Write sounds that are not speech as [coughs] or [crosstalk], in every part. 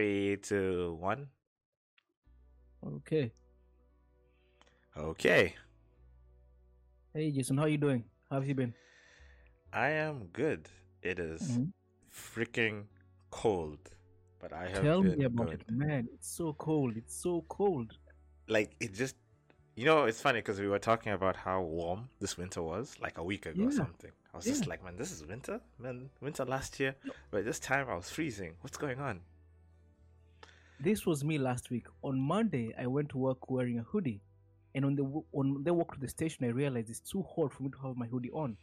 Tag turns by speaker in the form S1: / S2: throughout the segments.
S1: Three, two, one.
S2: Okay.
S1: Okay.
S2: Hey Jason, how you doing? How have you been?
S1: I am good. It is
S2: Mhm.
S1: freaking cold, but I have
S2: Tell
S1: been
S2: me about
S1: good.
S2: it, man. It's so cold. It's so cold.
S1: Like it just, you know, it's funny because we were talking about how warm this winter was like a week ago or something. I was just like, man, this is winter, man. Winter last year, but this time I was freezing. What's going on?
S2: This was me last week. On Monday, I went to work wearing a hoodie, and on the on the walk to the station, I realized it's too hot for me to have my hoodie on.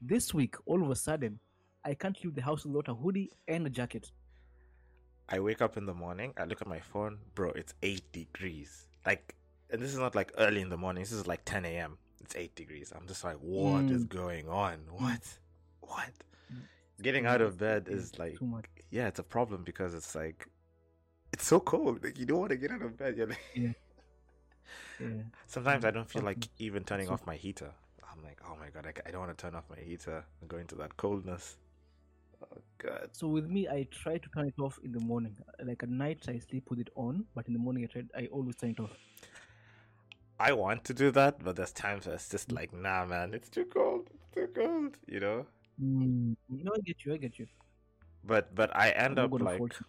S2: This week, all of a sudden, I can't leave the house without a hoodie and a jacket.
S1: I wake up in the morning, I look at my phone, bro, it's eight degrees. Like, and this is not like early in the morning, this is like 10 a.m. It's eight degrees. I'm just like, what is
S2: Mm.
S1: going on? What? What?
S2: Mm.
S1: Getting out of bed is like, yeah, it's a problem because it's like, it's so cold. Like, you don't want to get out of bed. You're like,
S2: Yeah. [laughs]
S1: sometimes I don't feel like even turning off my heater. I'm like, oh my god, I, I don't want to turn off my heater and go into that coldness. Oh god.
S2: So with me, I try to turn it off in the morning. Like at night, I sleep with it on, but in the morning, I try. I always turn it off.
S1: I want to do that, but there's times where it's just like, nah, man, it's too cold. It's too cold, you know.
S2: Mm. No, I get you. I get you.
S1: But but I end
S2: I'm
S1: up
S2: not gonna
S1: like,
S2: fault you.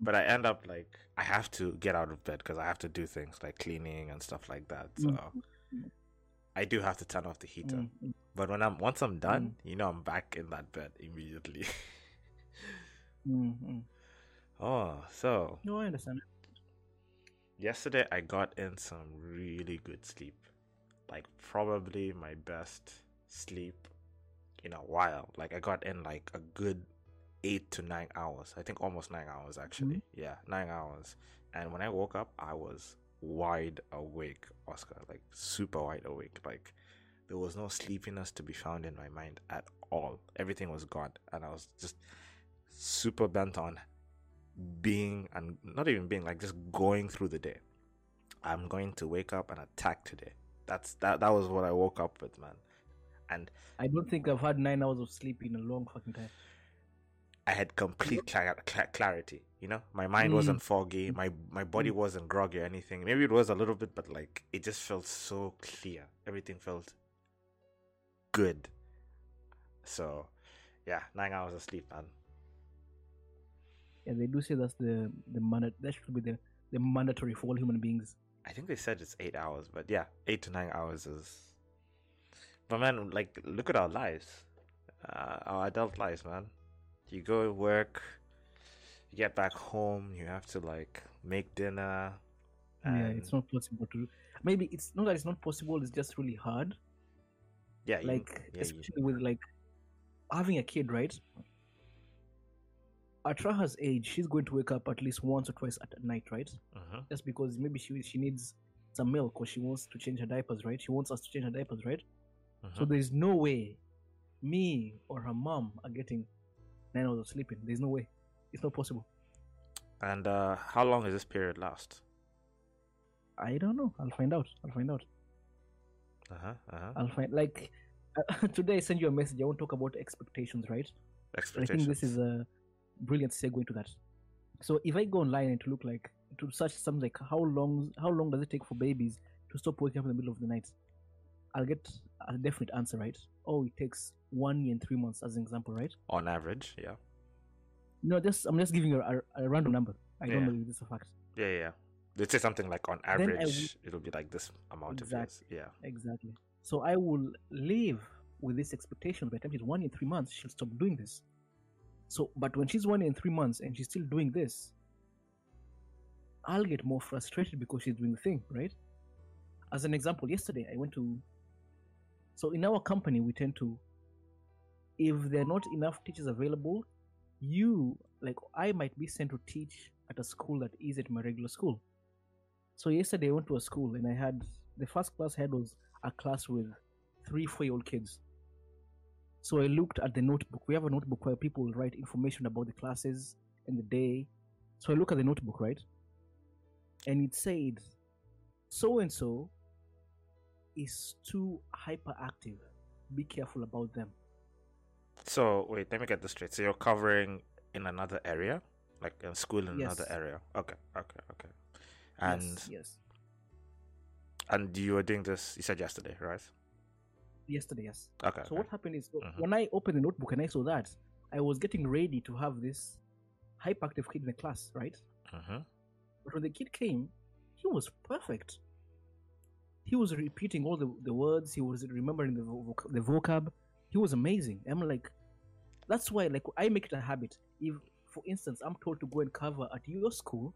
S1: But I end up like, I have to get out of bed because I have to do things like cleaning and stuff like that. So
S2: Mm.
S1: I do have to turn off the heater.
S2: Mm, mm.
S1: But when I'm once I'm done, you know, I'm back in that bed immediately. [laughs]
S2: Mm, mm.
S1: oh, so
S2: No, I understand.
S1: yesterday I got in some really good sleep. Like probably my best sleep in a while. Like I got in like a good 8 to 9 hours. I think almost 9 hours actually. Mm-hmm. Yeah, 9 hours. And when I woke up, I was wide awake, Oscar, like super wide awake. Like there was no sleepiness to be found in my mind at all. Everything was gone and I was just super bent on being and not even being like just going through the day. I'm going to wake up and attack today. That's that that was what I woke up with, man. And
S2: I don't think I've had nine hours of sleep in a long fucking time.
S1: I had complete cla- cla- clarity. You know, my mind
S2: Mm.
S1: wasn't foggy. My my body wasn't groggy or anything. Maybe it was a little bit, but like it just felt so clear. Everything felt good. So, yeah, nine hours of sleep, man.
S2: Yeah, they do say that's the the manda- that should be the the mandatory for all human beings.
S1: I think they said it's eight hours, but yeah, eight to nine hours is. But man, like, look at our lives, uh, our adult lives, man. You go to work, you get back home, you have to like make dinner.
S2: Yeah, it's not possible to. Maybe it's not that it's not possible. It's just really hard.
S1: yeah, you-
S2: Like
S1: yeah, you-
S2: especially with like having a kid, right? At Raha's age, she's going to wake up at least once or twice at night, right?
S1: Mhm.
S2: Just because maybe she she needs some milk or she wants to change her diapers, right? She wants us to change her diapers, right? So
S1: Mhm.
S2: there's no way me or her mom are getting nine hours of sleeping. There's no way. It's not possible.
S1: And uh, how long does this period last?
S2: I don't know. I'll find out. I'll find out.
S1: Uh huh. Uh huh.
S2: I'll find like [laughs] today. I send you a message. I want to talk about expectations, right?
S1: Expectations.
S2: I think this is a brilliant segue into that. So if I go online and to look like to search something like how long how long does it take for babies to stop waking up in the middle of the night, I'll get a definite answer, right? Oh, it takes one year and three months as an example, right?
S1: on average. Yeah.
S2: No, just I'm just giving you a, a random number. I don't
S1: Yeah.
S2: know if this is a fact.
S1: Yeah. Yeah. They'd say something like on average, it'll be like this amount of years.
S2: Exactly.
S1: Yeah.
S2: Exactly. So I will live with this expectation by the time she's one year and three months, she'll stop doing this. So, but when she's one year and three months and she's still doing this, I'll get more frustrated because she's doing the thing, right? As an example, yesterday I went to. So in our company, we tend to, if there are not enough teachers available, you like I might be sent to teach at a school that is at my regular school. So yesterday I went to a school and I had the first class I had was a class with three four year old kids. So I looked at the notebook. We have a notebook where people write information about the classes and the day. So I look at the notebook, right? And it said so and so is too hyperactive. Be careful about them.
S1: So wait, let me get this straight. So you're covering in another area, like a school in another area. Okay, okay, okay. And
S2: yes, yes.
S1: and you were doing this. You said yesterday, right?
S2: Yesterday, yes.
S1: Okay.
S2: So
S1: okay.
S2: what happened is
S1: Mhm.
S2: when I opened the notebook and I saw that, I was getting ready to have this hyperactive kid in the class, right?
S1: Mhm.
S2: But when the kid came, he was perfect. He was repeating all the, the words. He was remembering the voc- the vocab. He was amazing. I'm like, that's why like I make it a habit. If, for instance, I'm told to go and cover at your school,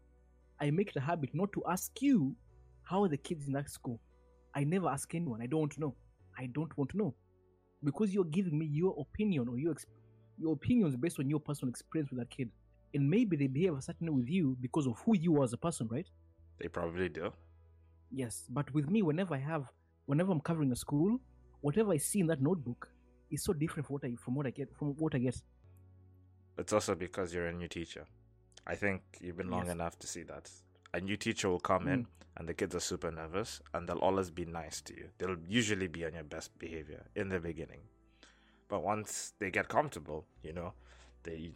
S2: I make it a habit not to ask you how are the kids in that school. I never ask anyone. I don't want to know. I don't want to know because you're giving me your opinion or your your opinions based on your personal experience with that kid, and maybe they behave a certain way with you because of who you are as a person, right?
S1: They probably do.
S2: Yes, but with me, whenever I have, whenever I'm covering a school, whatever I see in that notebook is so different from what I from what I get from what I get.
S1: It's also because you're a new teacher. I think you've been long
S2: Yes.
S1: enough to see that. A new teacher will come in
S2: Mm.
S1: and the kids are super nervous and they'll always be nice to you. They'll usually be on your best behavior in the beginning. But once they get comfortable, you know, they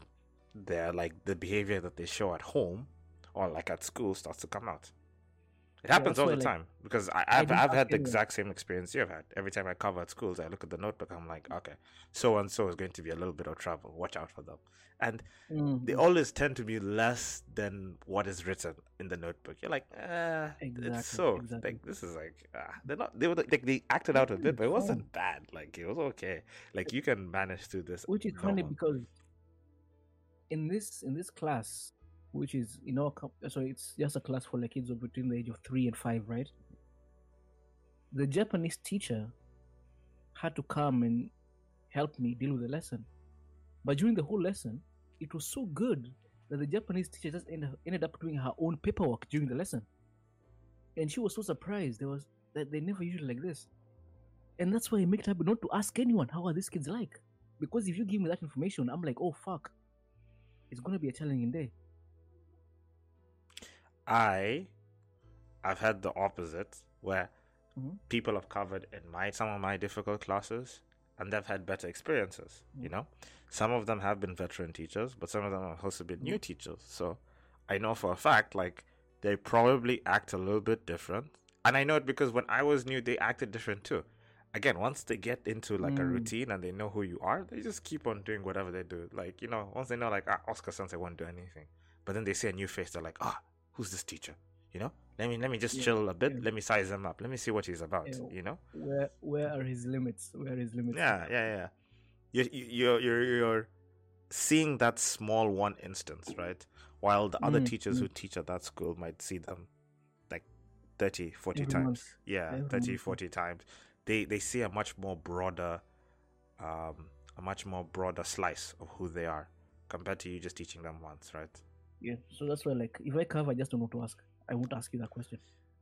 S1: they're like the behavior that they show at home or like at school starts to come out. It happens all the
S2: like,
S1: time because I,
S2: I
S1: I've, I've had the exact same experience you've had. Every time I cover at schools, I look at the notebook, I'm like, okay, so and so is going to be a little bit of trouble. Watch out for them. And
S2: Mm,
S1: they always tend to be less than what is written in the notebook. You're like, ah,
S2: Exactly,
S1: it's so
S2: exactly.
S1: like this is like ah, they're not they were like they acted out a bit, but it wasn't bad. Like it was okay. Like you can manage through this.
S2: which is funny because in this in this class, which is you know so it's just a class for like kids of between the age of three and five, right? The Japanese teacher had to come and help me deal with the lesson, but during the whole lesson, it was so good that the Japanese teacher just ended, ended up doing her own paperwork during the lesson, and she was so surprised. There was that they never usually like this, and that's why I make it happen not to ask anyone how are these kids like because if you give me that information, I'm like, oh fuck, it's gonna be a challenging day.
S1: I I've had the opposite where
S2: Mhm.
S1: people have covered in my some of my difficult classes and they've had better experiences. You
S2: Mhm.
S1: know, some of them have been veteran teachers, but some of them have also been new teachers. So I know for a fact like they probably act a little bit different, and I know it because when I was new, they acted different too. Again, once they get into like a
S2: Mm.
S1: routine and they know who you are, they just keep on doing whatever they do. Like you know, once they know like ah, Oscar Sensei won't do anything, but then they see a new face, they're like ah, who's this teacher? You know, let me let me just
S2: Yeah,
S1: chill a bit.
S2: yeah.
S1: Let me size him up. Let me see what he's about.
S2: Yeah.
S1: You know.
S2: Where where are his limits? Where are his limits?
S1: Yeah, yeah, yeah. You you you're you're, you're seeing that small one instance, right? While the other
S2: Mm,
S1: teachers who
S2: mm.
S1: teach at that school might see them like 30, 40
S2: Every
S1: times.
S2: month.
S1: Yeah,
S2: Every
S1: 30,
S2: month.
S1: 40 times. They they see a much more broader um a much more broader slice of who they are compared to you just teaching them once, right?
S2: Yeah. So that's why like if I cover, I just don't know to ask. I won't ask you that question.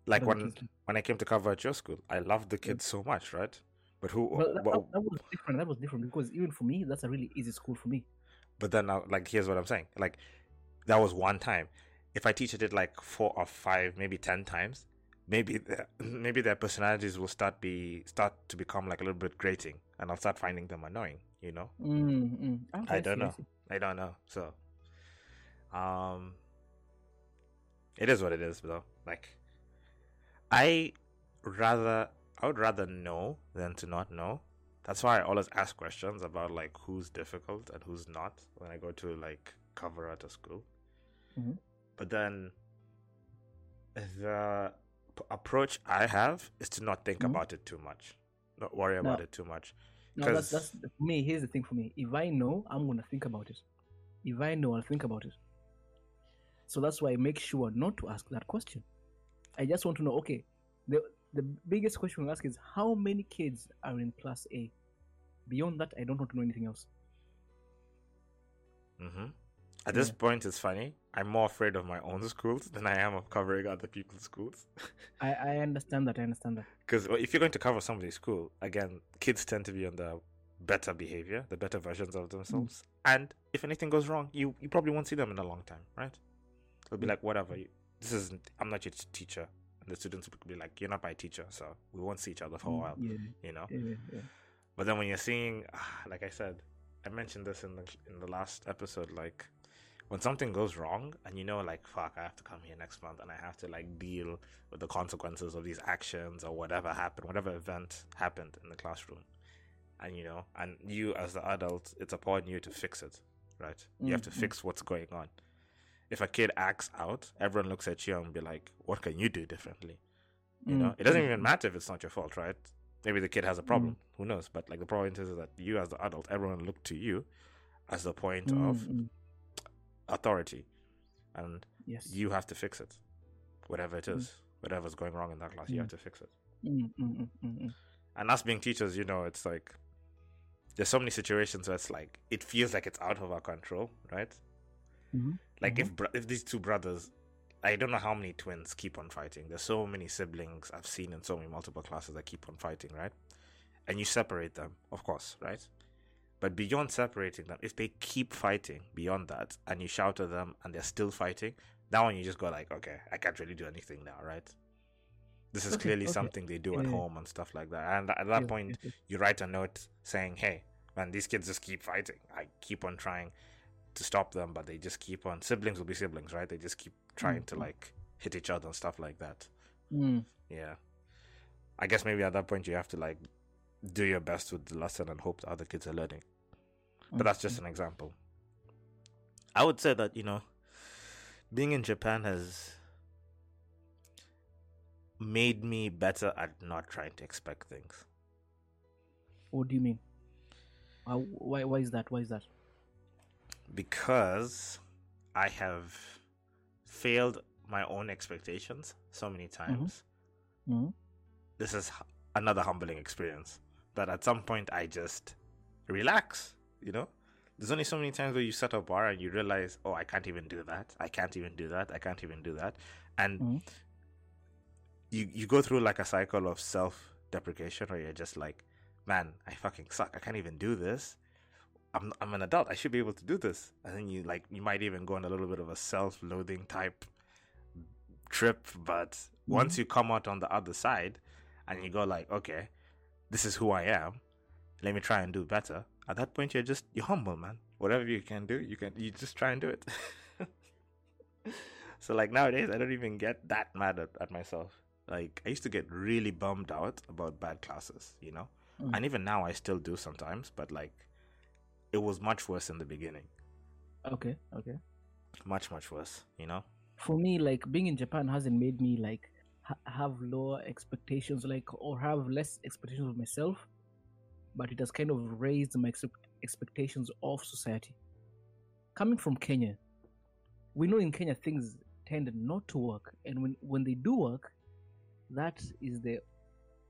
S1: Like
S2: What are the
S1: when when I came to cover at your school, I loved the kids so much, right? But who
S2: that, that, was different. That was different because even for me, that's a really easy school for me.
S1: But then, like, here's what I'm saying. Like, that was one time. If I teach it like four or five, maybe ten times, maybe the, [laughs] maybe their personalities will start be start to become like a little bit grating, and I'll start finding them annoying. You know,
S2: Mm, mm. Okay,
S1: I don't
S2: see,
S1: know.
S2: see.
S1: I don't know. So, um, it is what it is, though. Like, I rather I would rather know than to not know. That's why I always ask questions about like who's difficult and who's not when I go to like cover at a school.
S2: Mhm.
S1: But then the p- approach I have is to not think
S2: Mhm.
S1: about it too much, not worry about
S2: No.
S1: it too much.
S2: No, that's that's for me. Here's the thing for me. If I know, I'm gonna think about it. If I know, I'll think about it. So that's why I make sure not to ask that question. I just want to know. Okay, the the biggest question I ask is how many kids are in class A. Beyond that, I don't want to know anything else.
S1: hmm At this
S2: Yeah.
S1: point, it's funny. I'm more afraid of my own schools than I am of covering other people's schools. [laughs]
S2: I I understand that. I understand that.
S1: Because if you're going to cover somebody's school, again, kids tend to be on the better behavior, the better versions of themselves. And if anything goes wrong, you, you probably won't see them in a long time, right? It'll be like, whatever, you, this isn't, I'm not your t- teacher. And the students will be like, you're not my teacher, so we won't see each other for a
S2: Mm,
S1: while,
S2: Yeah,
S1: you know?
S2: yeah, yeah.
S1: But then when you're seeing, ah, like I said, I mentioned this in the in the last episode. Like when something goes wrong and you know like fuck i have to come here next month and i have to like deal with the consequences of these actions or whatever happened whatever event happened in the classroom and you know and you as the adult it's upon you to fix it right you have to
S2: Mm, mm.
S1: fix what's going on if a kid acts out everyone looks at you and be like what can you do differently you know
S2: Mm,
S1: it doesn't
S2: mm,
S1: even
S2: mm.
S1: matter if it's not your fault right maybe the kid has a problem who knows but like the point is that you as the adult everyone look to you as the point
S2: Mm,
S1: of
S2: mm.
S1: authority and
S2: Yes.
S1: you have to fix it whatever it is, Mm. whatever's going wrong in that class you have
S2: Mm.
S1: to fix it
S2: Mm, mm, mm, mm, mm.
S1: and us being teachers you know it's like there's so many situations where it's like it feels like it's out of our control right
S2: Mhm.
S1: like if bro- if these two brothers i don't know how many twins keep on fighting there's so many siblings i've seen in so many multiple classes that keep on fighting right and you separate them of course right but beyond separating them if they keep fighting beyond that and you shout at them and they're still fighting that one you just go like okay i can't really do anything now right this is
S2: Okay,
S1: clearly
S2: okay.
S1: something they do
S2: Yeah,
S1: at
S2: yeah.
S1: home and stuff like that and at that
S2: Yes,
S1: point you write a note saying, "Hey, man, these kids just keep fighting. I keep on trying to stop them, but they just keep on. Siblings will be siblings, right? They just keep trying to
S2: Mhm.
S1: like hit each other and stuff like that.
S2: Mm.
S1: Yeah, I guess maybe at that point you have to like do your best with the lesson and hope the other kids are learning. But that's just an example. I would say that you know, being in Japan has made me better at not trying to expect things.
S2: What do you mean? Uh, why? Why is that? Why is that?
S1: Because I have failed my own expectations so many times.
S2: Mhm.
S1: This is another humbling experience. That at some point I just relax, you know? There's only so many times where you set a bar and you realize, oh, I can't even do that. I can't even do that. I can't even do that. And
S2: Mhm.
S1: you, you go through like a cycle of self deprecation where you're just like, man, I fucking suck. I can't even do this. I'm I'm an adult. I should be able to do this. And then you like you might even go on a little bit of a self-loathing type trip, but once you come out on the other side and you go like, okay, this is who I am. Let me try and do better. At that point you're just you're humble, man. Whatever you can do, you can you just try and do it. [laughs] so like nowadays I don't even get that mad at, at myself. Like I used to get really bummed out about bad classes, you know?
S2: Mm.
S1: And even now I still do sometimes, but like it was much worse in the beginning.
S2: Okay. Okay.
S1: Much, much worse, you know?
S2: For me, like being in Japan hasn't made me like ha- have lower expectations, like or have less expectations of myself, but it has kind of raised my ex- expectations of society. Coming from Kenya, we know in Kenya things tend not to work, and when when they do work, that is the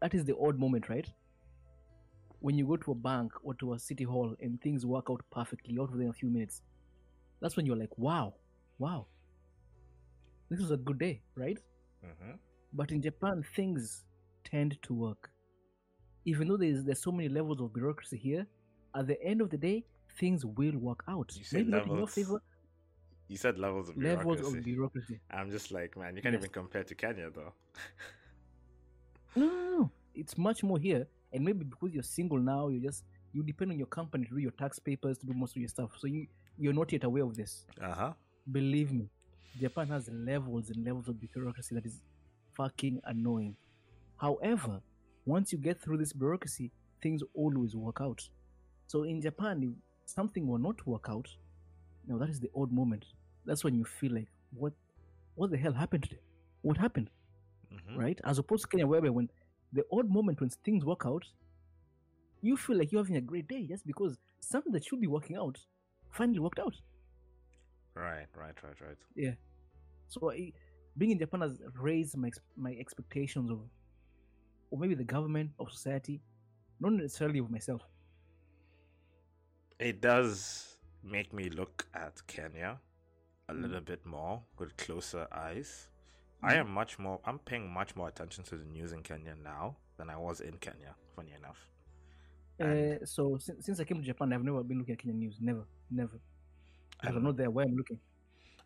S2: that is the odd moment, right? When you go to a bank or to a city hall and things work out perfectly out within a few minutes, that's when you're like, wow, wow, this was a good day, right?
S1: Mm-hmm.
S2: But in Japan, things tend to work. Even though there's there's so many levels of bureaucracy here, at the end of the day, things will work out.
S1: You say
S2: Maybe not in your favor.
S1: You said levels of bureaucracy.
S2: Levels of bureaucracy.
S1: I'm just like, man, you can't
S2: Yes.
S1: even compare to Kenya though. [laughs]
S2: No, no, no. It's much more here. And maybe because you're single now, you just you depend on your company to do your tax papers, to do most of your stuff. So you you're not yet aware of this.
S1: uh-huh.
S2: Believe me, Japan has levels and levels of bureaucracy that is fucking annoying. However, once you get through this bureaucracy, things always work out. So in Japan, if something will not work out, now that is the odd moment. That's when you feel like, what, what the hell happened today? What happened?
S1: Mm-hmm.
S2: Right? As opposed to Kenya, where when the odd moment when things work out, you feel like you're having a great day just because something that should be working out finally worked out.
S1: Right, right, right, right. Yeah.
S2: So I, being in Japan has raised my my expectations of, or maybe the government of society, not necessarily of myself.
S1: It does make me look at Kenya a
S2: Mm.
S1: little bit more with closer eyes. I am much more I'm paying much more attention to the news in Kenya now than I was in Kenya, funny enough.
S2: Uh, so since, since I came to Japan, I've never been looking at Kenyan news. Never, never. I'm
S1: And
S2: not there where I'm looking.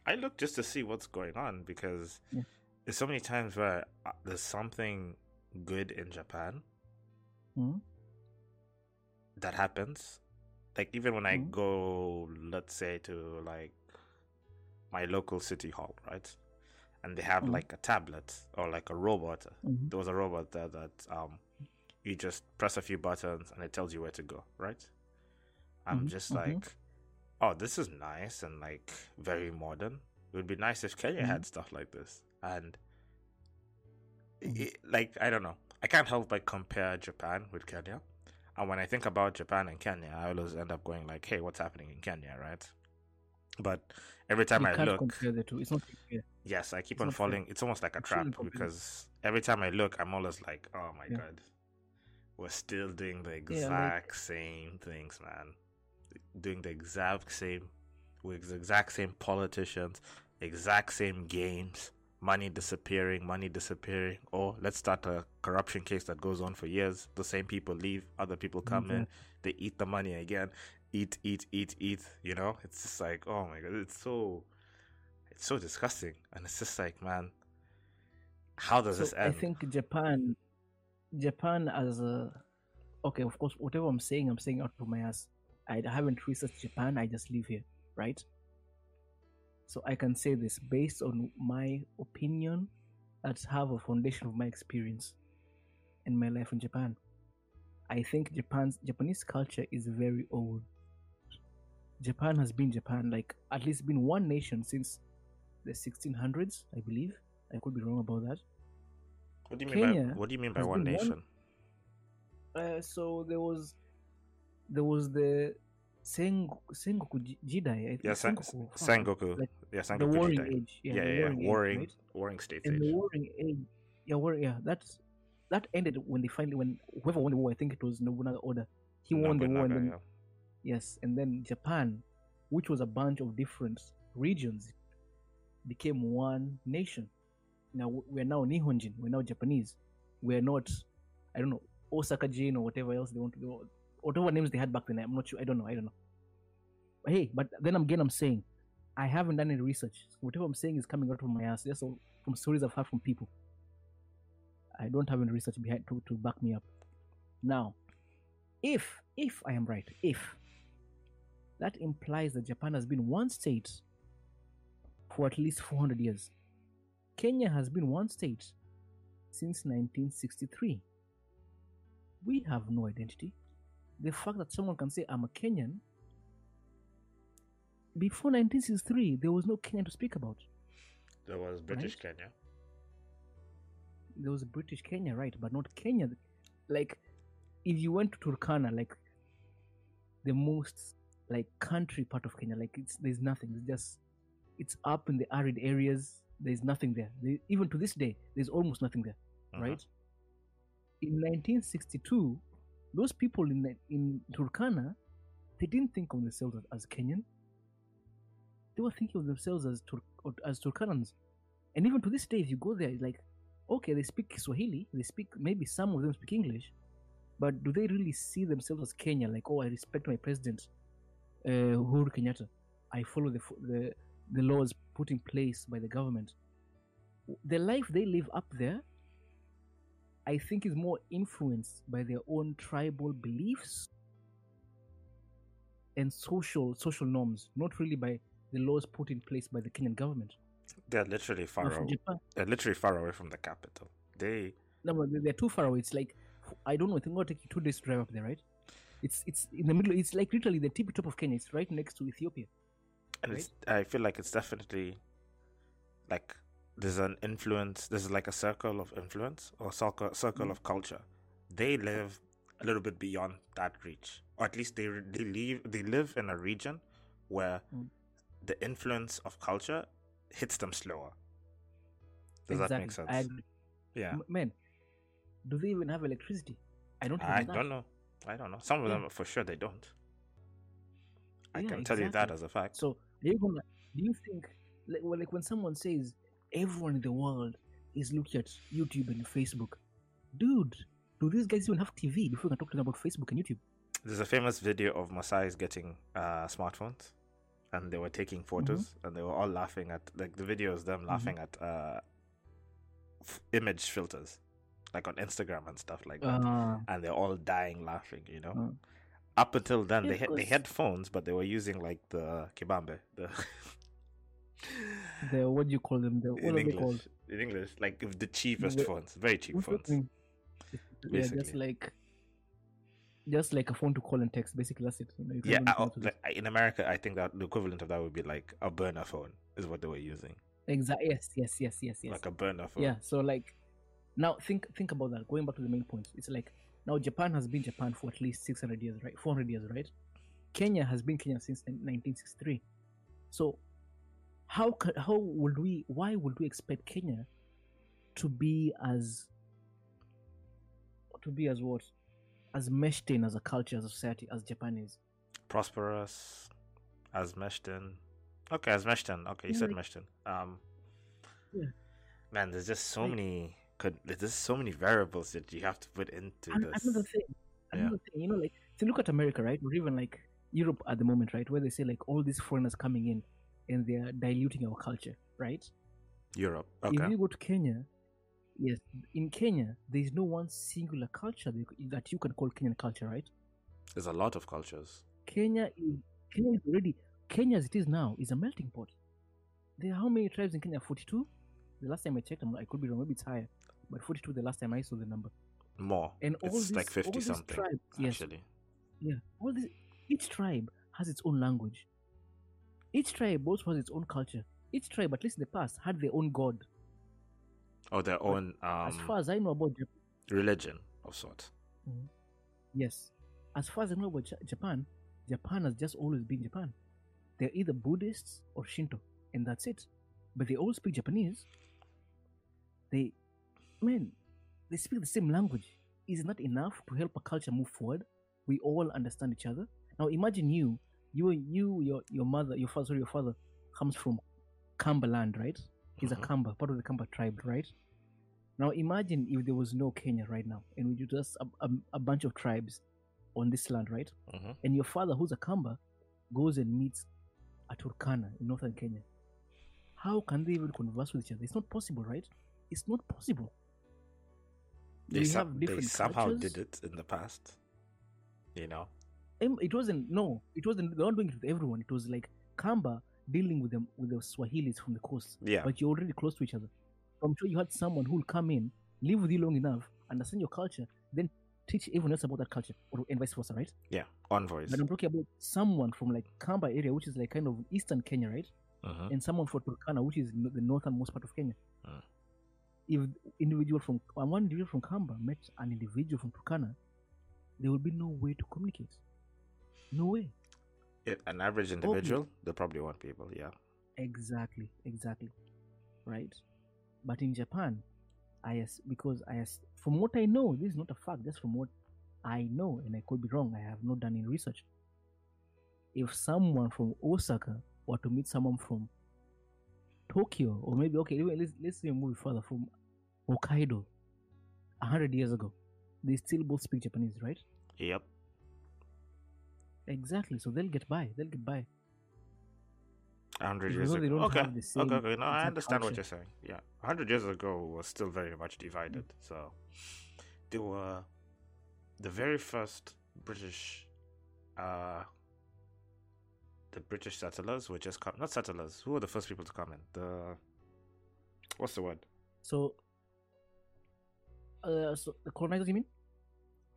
S1: I look just to see what's going on because
S2: Yeah.
S1: there's so many times where uh, there's something good in Japan
S2: Mhm.
S1: that happens. Like even when I
S2: Mhm.
S1: go, let's say to like my local city hall, right? And they have
S2: Mhm.
S1: like a tablet or like a robot.
S2: Mhm.
S1: There was a robot there that um, you just press a few buttons and it tells you where to go, right? I'm
S2: Mhm,
S1: just
S2: mhm.
S1: like, oh, this is nice and like very modern. It would be nice if Kenya had stuff like this. And
S2: Mhm.
S1: it, like, I don't know. I can't help but compare Japan with Kenya. And when I think about Japan and Kenya, I always end up going like, hey, what's happening in Kenya, right? But every time
S2: you
S1: I look,
S2: compare the two. It's not fair.
S1: yes, I keep
S2: it's
S1: on
S2: not fair.
S1: falling. It's almost like a
S2: It's
S1: trap because every time I look, I'm always like, oh my
S2: Yeah.
S1: god, we're still doing the
S2: like-
S1: exact same things, man. Doing the exact same, with the exact same politicians, exact same games, money disappearing, money disappearing. Or let's start a corruption case that goes on for years. The same people leave, other people come in, they eat the money again, eat, eat, eat, eat. You know, it's just like, oh my god, it's so, it's so disgusting, and it's just like, man, how does
S2: So
S1: this
S2: I think Japan, Japan as a okay, of course, whatever I'm saying, I'm saying out of my ass. I haven't researched Japan. I just live here, right? So I can say this based on my opinion that have a foundation of my experience in my life in Japan. I think Japan's Japanese culture is very old. Japan has been Japan, like at least been one nation since the 1600s, I believe. I could be wrong about that.
S1: What do you mean by what do you mean by one
S2: been one-
S1: nation?
S2: Uh, so there was, there was the Seng Sengoku Jidai. I think
S1: Yeah, Sen-
S2: Sengoku,
S1: Sengoku.
S2: like
S1: yeah,
S2: the
S1: Sengoku
S2: warring
S1: Jidai.
S2: age.
S1: Yeah, yeah, yeah.
S2: warring,
S1: Warring,
S2: age, right?
S1: warring states
S2: In
S1: age.
S2: the warring age, yeah, war, yeah. That's that ended when they finally when whoever won the war. I think it was Nobunaga Oda. He won the war, and
S1: Nobunaga,
S2: then yes, and then Japan, which was a bunch of different regions, became one nation. Now we're now Nihonjin. We're now Japanese. We're not, I don't know, Osaka Jin or whatever else they want to do, whatever names they had back then. I'm not sure. I don't know. I don't know. But hey, but then again, I'm saying, I haven't done any research. Whatever I'm saying is coming out of my ass, just from stories I've heard from people. I don't have any research behind to, to back me up. Now, if if I am right, if that implies that Japan has been one state for at least 400 years. Kenya has been one state since 1963. We have no identity. The fact that someone can say, I'm a Kenyan, before 1963, there was no Kenya to speak about.
S1: There was British Kenya.
S2: There was British Kenya, right, but not Kenya. Like, if you went to Turkana, like the most like country part of Kenya, like it's there's nothing. It's just it's up in the arid areas. There's nothing there. There- even to this day, there's almost nothing there.
S1: Mhm.
S2: right? In 1962, those people in the- in Turkana, they didn't think of themselves as, as Kenyan. They were thinking of themselves as Tur- as Turkanans, and even to this day, if you go there, like, okay, they speak Swahili, they speak maybe some of them speak English, but do they really see themselves as Kenya? Like, oh, I respect my president, Uh, Uhuru Kenyatta. I follow the the the laws put in place by the government. The life they live up there I think is more influenced by their own tribal beliefs and social social norms, not really by the laws put in place by the Kenyan government.
S1: They're literally far away. They're literally far away from the capital. They
S2: no, but they're too far away. It's like I don't know. I think it'll take you two days to drive up there, right? It's it's in the middle. It's like literally the tippy top of Kenya. It's right next to Ethiopia.
S1: and it's, I feel like it's definitely like there's an influence. There's like a circle of influence or circle circle
S2: Mm.
S1: of culture. They live a little bit beyond that reach, or at least they they live they live in a region where
S2: Mm.
S1: the influence of culture hits them slower. Does that make sense?
S2: I
S1: yeah,
S2: Man, do they even have electricity? I don't.
S1: I don't know. I don't know. Some of them for sure they don't. I
S2: Yeah,
S1: can tell you that as a fact.
S2: So, are you gonna? Do you think, like, well, like when someone says everyone in the world is looking at YouTube and Facebook, dude, do these guys even have TV before we can talk to them about Facebook and YouTube?
S1: There's a famous video of Masai's getting uh, smartphones, and they were taking photos, and they were all laughing at like the video is them laughing at uh, f- image filters, like on Instagram and stuff like that,
S2: Uh,
S1: and they're all dying laughing. You know,
S2: uh,
S1: up until then
S2: Yeah,
S1: they had they had phones, but they were using like the kabambe, the
S2: the what do you call them? The what
S1: in
S2: are they
S1: English.
S2: called?
S1: In English, like the cheapest
S2: wait,
S1: phones, very cheap phones.
S2: Yeah, just like just like a phone to call and text. Basically, that's it. You know, you
S1: Yeah,
S2: do
S1: I,
S2: anything else with it.
S1: like, in America, I think that the equivalent of that would be like a burner phone, is what they were using,
S2: Exactly. Yes. Yes. Yes. Yes. Yes.
S1: like a burner phone.
S2: Yeah. So like now think think about that. Going back to the main point, it's like now Japan has been Japan for at least six hundred years, right? Four hundred years, right? Kenya has been Kenya since nineteen sixty three. So how could how would we why would we expect Kenya to be as to be as what as meshed in as a culture as a society as Japan is?
S1: prosperous, as meshed in. Okay, as meshed in. Okay, you
S2: Yeah,
S1: said
S2: like-
S1: meshed in. Um,
S2: Yeah.
S1: man, there's just so
S2: Like-
S1: many. Could there's so many variables that you have to put into
S2: An-
S1: this.
S2: another thing
S1: Yeah.
S2: thing you know like to look at america right or even like europe at the moment right where they say like all these foreigners coming in and they're diluting our culture right
S1: Europe. Okay.
S2: if you go to kenya yes in kenya there is no one singular culture that you- that you can call kenyan culture right
S1: There's a lot of cultures.
S2: kenya is kenya is already kenya as it is now is a melting pot there are how many tribes in kenya 42 the last time i checked I'm, i could be wrong maybe it's higher but 42 the last time i saw the number
S1: More.
S2: and all
S1: it's
S2: these,
S1: like
S2: all
S1: fifty
S2: these
S1: something.
S2: tribes yes
S1: Actually.
S2: Yeah, all this, each tribe has its own language. Each tribe also has its own culture. Each tribe, at least in the past, had their own god.
S1: Or their own
S2: as
S1: um
S2: far as I know about Japan,
S1: religion of sorts.
S2: yes, as far as I know about Ja- Japan, Japan has just always been Japan. They're either Buddhists or Shinto, and that's it. But they all speak Japanese. They, man, they speak the same language. Is not enough to help a culture move forward? We all understand each other. Now imagine you, you, you, your your mother, your father, sorry, your father comes from Kambaland, right? He's a Kamba, part of the Kamba tribe, right? Now imagine if there was no Kenya right now, and we just a, a, a bunch of tribes on this land, right?
S1: Mhm.
S2: And your father, who's a Kamba, goes and meets a Turkana in northern Kenya. How can they even converse with each other? It's not possible, right? It's not possible.
S1: They,
S2: We
S1: some-
S2: have
S1: they somehow
S2: cultures.
S1: did it in the past. You know?
S2: It wasn't no, it wasn't. They're not doing it with everyone. It was like Kamba dealing with them with the Swahilis from the coast.
S1: Yeah.
S2: But you're already close to each other. I'm sure you had someone who'll come in, live with you long enough, understand your culture, then teach everyone else about that culture, or and vice versa, right?
S1: Yeah. Envoys.
S2: But I'm talking about someone from like Kamba area, which is like kind of eastern Kenya, right?
S1: Mhm.
S2: and someone from Turkana, which is the northernmost part of Kenya.
S1: Mm.
S2: If individual from one individual from Kamba met an individual from Turkana, there will be no way to communicate. No way.
S1: If an average individual, they probably want people, yeah.
S2: Exactly. Exactly. Right. But in Japan, I because I as from what I know, this is not a fact. Just from what I know, and I could be wrong. I have not done any research. If someone from Osaka were to meet someone from Tokyo, or maybe okay, let's let's say move further from Hokkaido, a hundred years ago, they still both speak Japanese, right?
S1: Yep.
S2: Exactly. So they'll get by. They'll get by.
S1: A hundred years ago. Okay.
S2: have the same
S1: okay, okay. No, I understand what you're saying. Yeah. A hundred years ago was still very much divided. So they were the very first British uh the British settlers were just come not settlers, who were the first people to come in? The what's the word?
S2: So, uh, so the colonizers, you mean?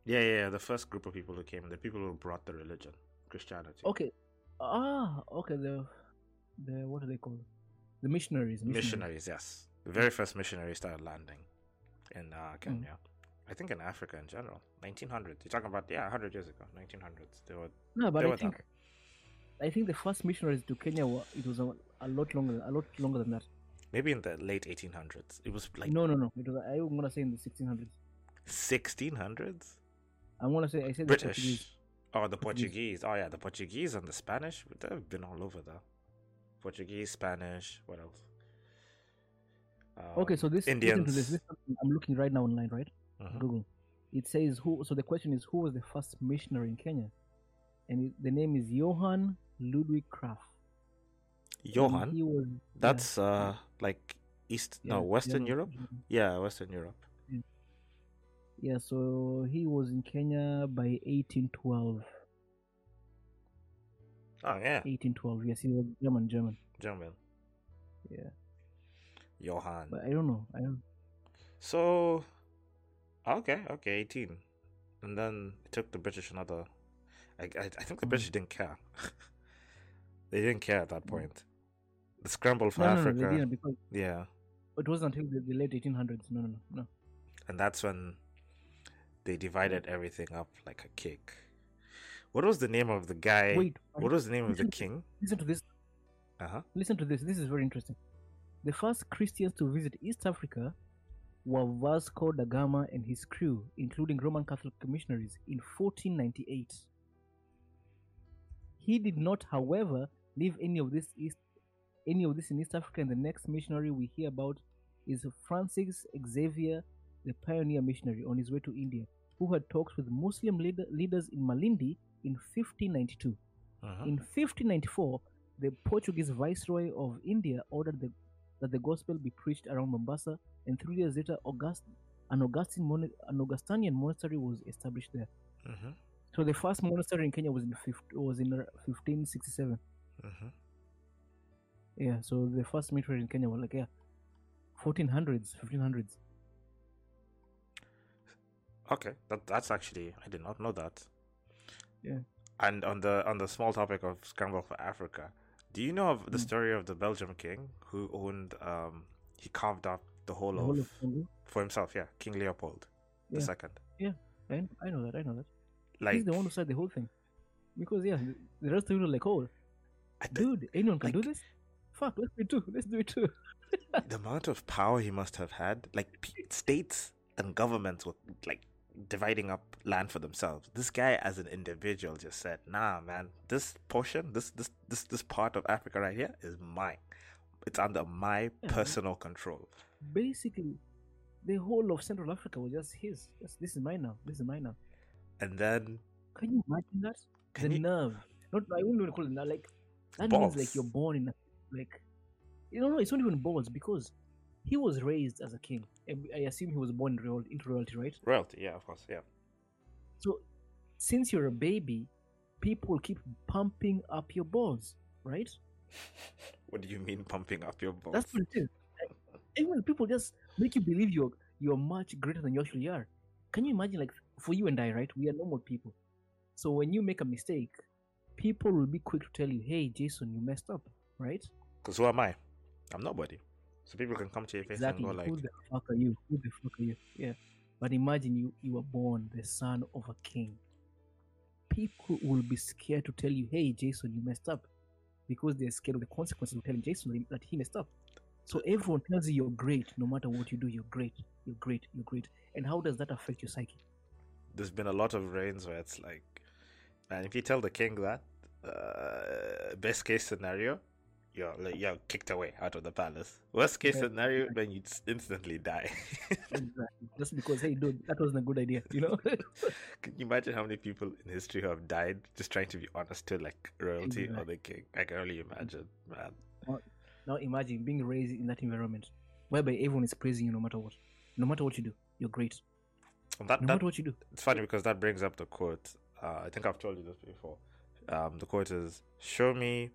S1: Yeah, yeah, yeah, the first group of people who came, the people who brought the religion, Christianity.
S2: Okay. Ah, okay. The the what are they called? The missionaries.
S1: missionaries, yes. The very first missionaries started landing in
S2: Mm.
S1: uh, Kenya. I think in Africa in general. 1900s. You're talking about, yeah, 100 years ago. 1900s. They were,
S2: No, but
S1: they
S2: I think I think the first missionaries to Kenya were it was a, a lot longer, a lot longer than that.
S1: Maybe in the late 1800s. It was like
S2: no, no, no. It was I'm gonna say in the 1600s.
S1: 1600s?
S2: I'm gonna say I said the
S1: British.
S2: Portuguese.
S1: Oh, the
S2: Portuguese.
S1: Portuguese. Oh, yeah, the Portuguese and the Spanish. They've been all over there. Portuguese, Spanish, what else?
S2: Okay,
S1: Um,
S2: so this
S1: Indians.
S2: this, this I'm looking right now online, right?
S1: Mhm.
S2: Google. It says who. So the question is, who was the first missionary in Kenya? And it, the name is Johann Ludwig Krapf.
S1: Johann.
S2: Was. yeah,
S1: That's uh like East,
S2: yeah,
S1: no, Western Europe?
S2: German.
S1: Yeah, Western Europe.
S2: Yeah, so he was in Kenya by 1812.
S1: Oh, yeah.
S2: 1812. Yes, he was German. German.
S1: German.
S2: Yeah,
S1: Johan.
S2: but I don't know. I don't.
S1: So, okay, okay, 18. And then it took the British another. I, I, I think the. British hmm. didn't care. [laughs] they didn't care at that hmm. point. The scramble for
S2: No, no, no,
S1: Africa.
S2: they didn't because
S1: yeah.
S2: it wasn't until the, the late 1800s. No, no, no, no.
S1: And that's when they divided everything up like a cake. What was the name of the guy?
S2: Wait,
S1: What was the name of the king?
S2: listen to this.
S1: Uh huh.
S2: Listen to this. This is very interesting. The first Christians to visit East Africa were Vasco da Gama and his crew, including Roman Catholic missionaries, in 1498. He did not, however, leave any of this East, any of this in East Africa. And the next missionary we hear about is Francis Xavier, the pioneer missionary, on his way to India, who had talks with Muslim leader, leaders in Malindi in 1592.
S1: Uh-huh.
S2: In 1594, the Portuguese viceroy of India ordered the, that the gospel be preached around Mombasa, and three years later, August, an Augustine mon- an Augustinian monastery was established there.
S1: Mm-hmm.
S2: So the first monastery in Kenya was in was in uh, 1567.
S1: Mm-hmm.
S2: Yeah, so the first missionary in Kenya was like yeah, 1400s, 1500s.
S1: Okay, that that's actually I did not know that.
S2: Yeah.
S1: And on the on the small topic of scramble for Africa, do you know of the
S2: Mm.
S1: story of the Belgium king who owned um he carved up the whole
S2: The
S1: of
S2: whole of Congo.
S1: for himself? Yeah, King Leopold the second. Yeah.
S2: I, I know that. I know that.
S1: Like
S2: He's the one who started the whole thing. Because yeah, the, rest of you are like, oh,
S1: th-
S2: dude, anyone can do this. Fuck, let's do it too. Let's do it too.
S1: the amount of power he must have had, like states and governments were like dividing up land for themselves. This guy, as an individual, just said, "Nah, man, this portion, this this this this part of Africa right here is mine. It's under my
S2: Yeah.
S1: personal control."
S2: basically the whole of Central Africa was just his. Just, this is mine now. This is mine now.
S1: And then,
S2: Can you imagine that? the
S1: you?
S2: nerve. Not I wouldn't even call it nerve. Like that means like you're born in a, like you know no, it's not even balls because he was raised as a king. I assume he was born royal, into royalty, right?
S1: Royalty, yeah, of course, yeah.
S2: So since you're a baby, people keep pumping up your balls, right? [laughs]
S1: what do you mean pumping up your balls?
S2: That's what it is. Even people just make you believe you're you're much greater than you actually are. Can you imagine, like, for you and I, right? We are normal people. So when you make a mistake, people will be quick to tell you, "Hey, Jason, you messed up," right?
S1: Because who am I? I'm nobody. So people can come to your face
S2: Exactly.
S1: and go like,
S2: Who the fuck are you? Who the fuck are you? Yeah. But imagine you you were born the son of a king. People will be scared to tell you, "Hey, Jason, you messed up," because they're scared of the consequences of telling Jason that he messed up. So everyone tells you you're great, no matter what you do. You're great. You're great. You're great. And how does that affect your psyche?
S1: there's been a lot of reigns where it's like, man, if you tell the king that, uh, best case scenario, you're like, you're kicked away out of the palace. Worst case
S2: Yeah.
S1: scenario, then you instantly die. [laughs]
S2: Exactly. Just because, hey, dude, that wasn't a good idea. You know? [laughs]
S1: can you imagine how many people in history who have died just trying to be honest to like royalty or the king? I can only imagine, man.
S2: now imagine being raised in that environment, whereby everyone is praising you no matter what. No matter what you do, you're great.
S1: That,
S2: No
S1: that
S2: matter what you do.
S1: it's funny because that brings up the quote. Uh, I think I've told you this before. Um, the quote is, "Show me,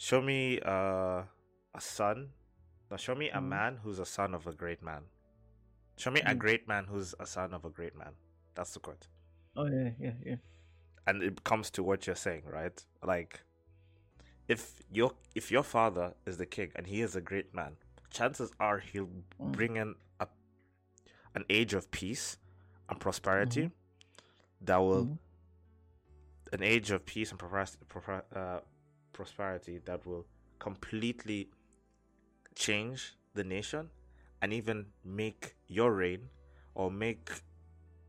S1: show me uh, a son. No, show me a
S2: Mhm.
S1: man who's a son of a great man. Show me a
S2: Mm.
S1: great man who's a son of a great man." That's the quote,
S2: Oh yeah, yeah, yeah.
S1: and it comes to what you're saying, right? Like, if your if your father is the king and he is a great man, chances are he'll
S2: Mm.
S1: bring in a an age of peace and prosperity that will
S2: Mhm.
S1: an age of peace and proper- uh, prosperity that will completely change the nation and even make your reign or make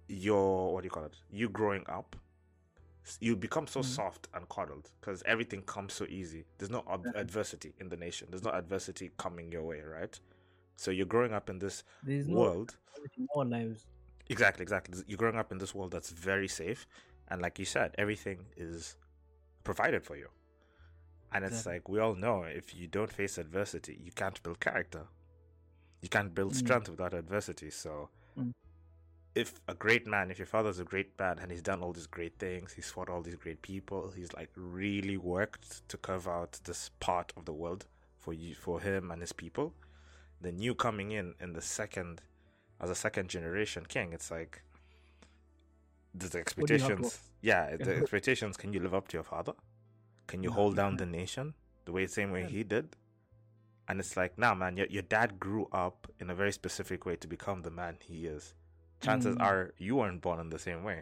S1: your what do you call it you growing up you become so
S2: Mhm.
S1: soft and coddled because everything comes so easy there's no ob- adversity in the nation there's no adversity coming your way right so you're growing up in this
S2: There's
S1: world
S2: in our lives.
S1: Exactly, exactly. You're growing up in this world that's very safe, and like you said, everything is provided for you. And it's like we all know if you don't face adversity, you can't build character. You can't build
S2: Mm.
S1: strength without adversity. So,
S2: Mm.
S1: if a great man, if your father's a great man and he's done all these great things, he's fought all these great people, he's like really worked to carve out this part of the world for you for him and his people, then you coming in in the second as a second generation king, it's like the
S2: do you have to-
S1: expectations. Yeah, the [laughs] expectations. Can you live up to your father? Can you hold down the nation the way same way he did? And it's like, nah, man, your your dad grew up in a very specific way to become the man he is. Chances
S2: Mm.
S1: are you weren't born in the same way.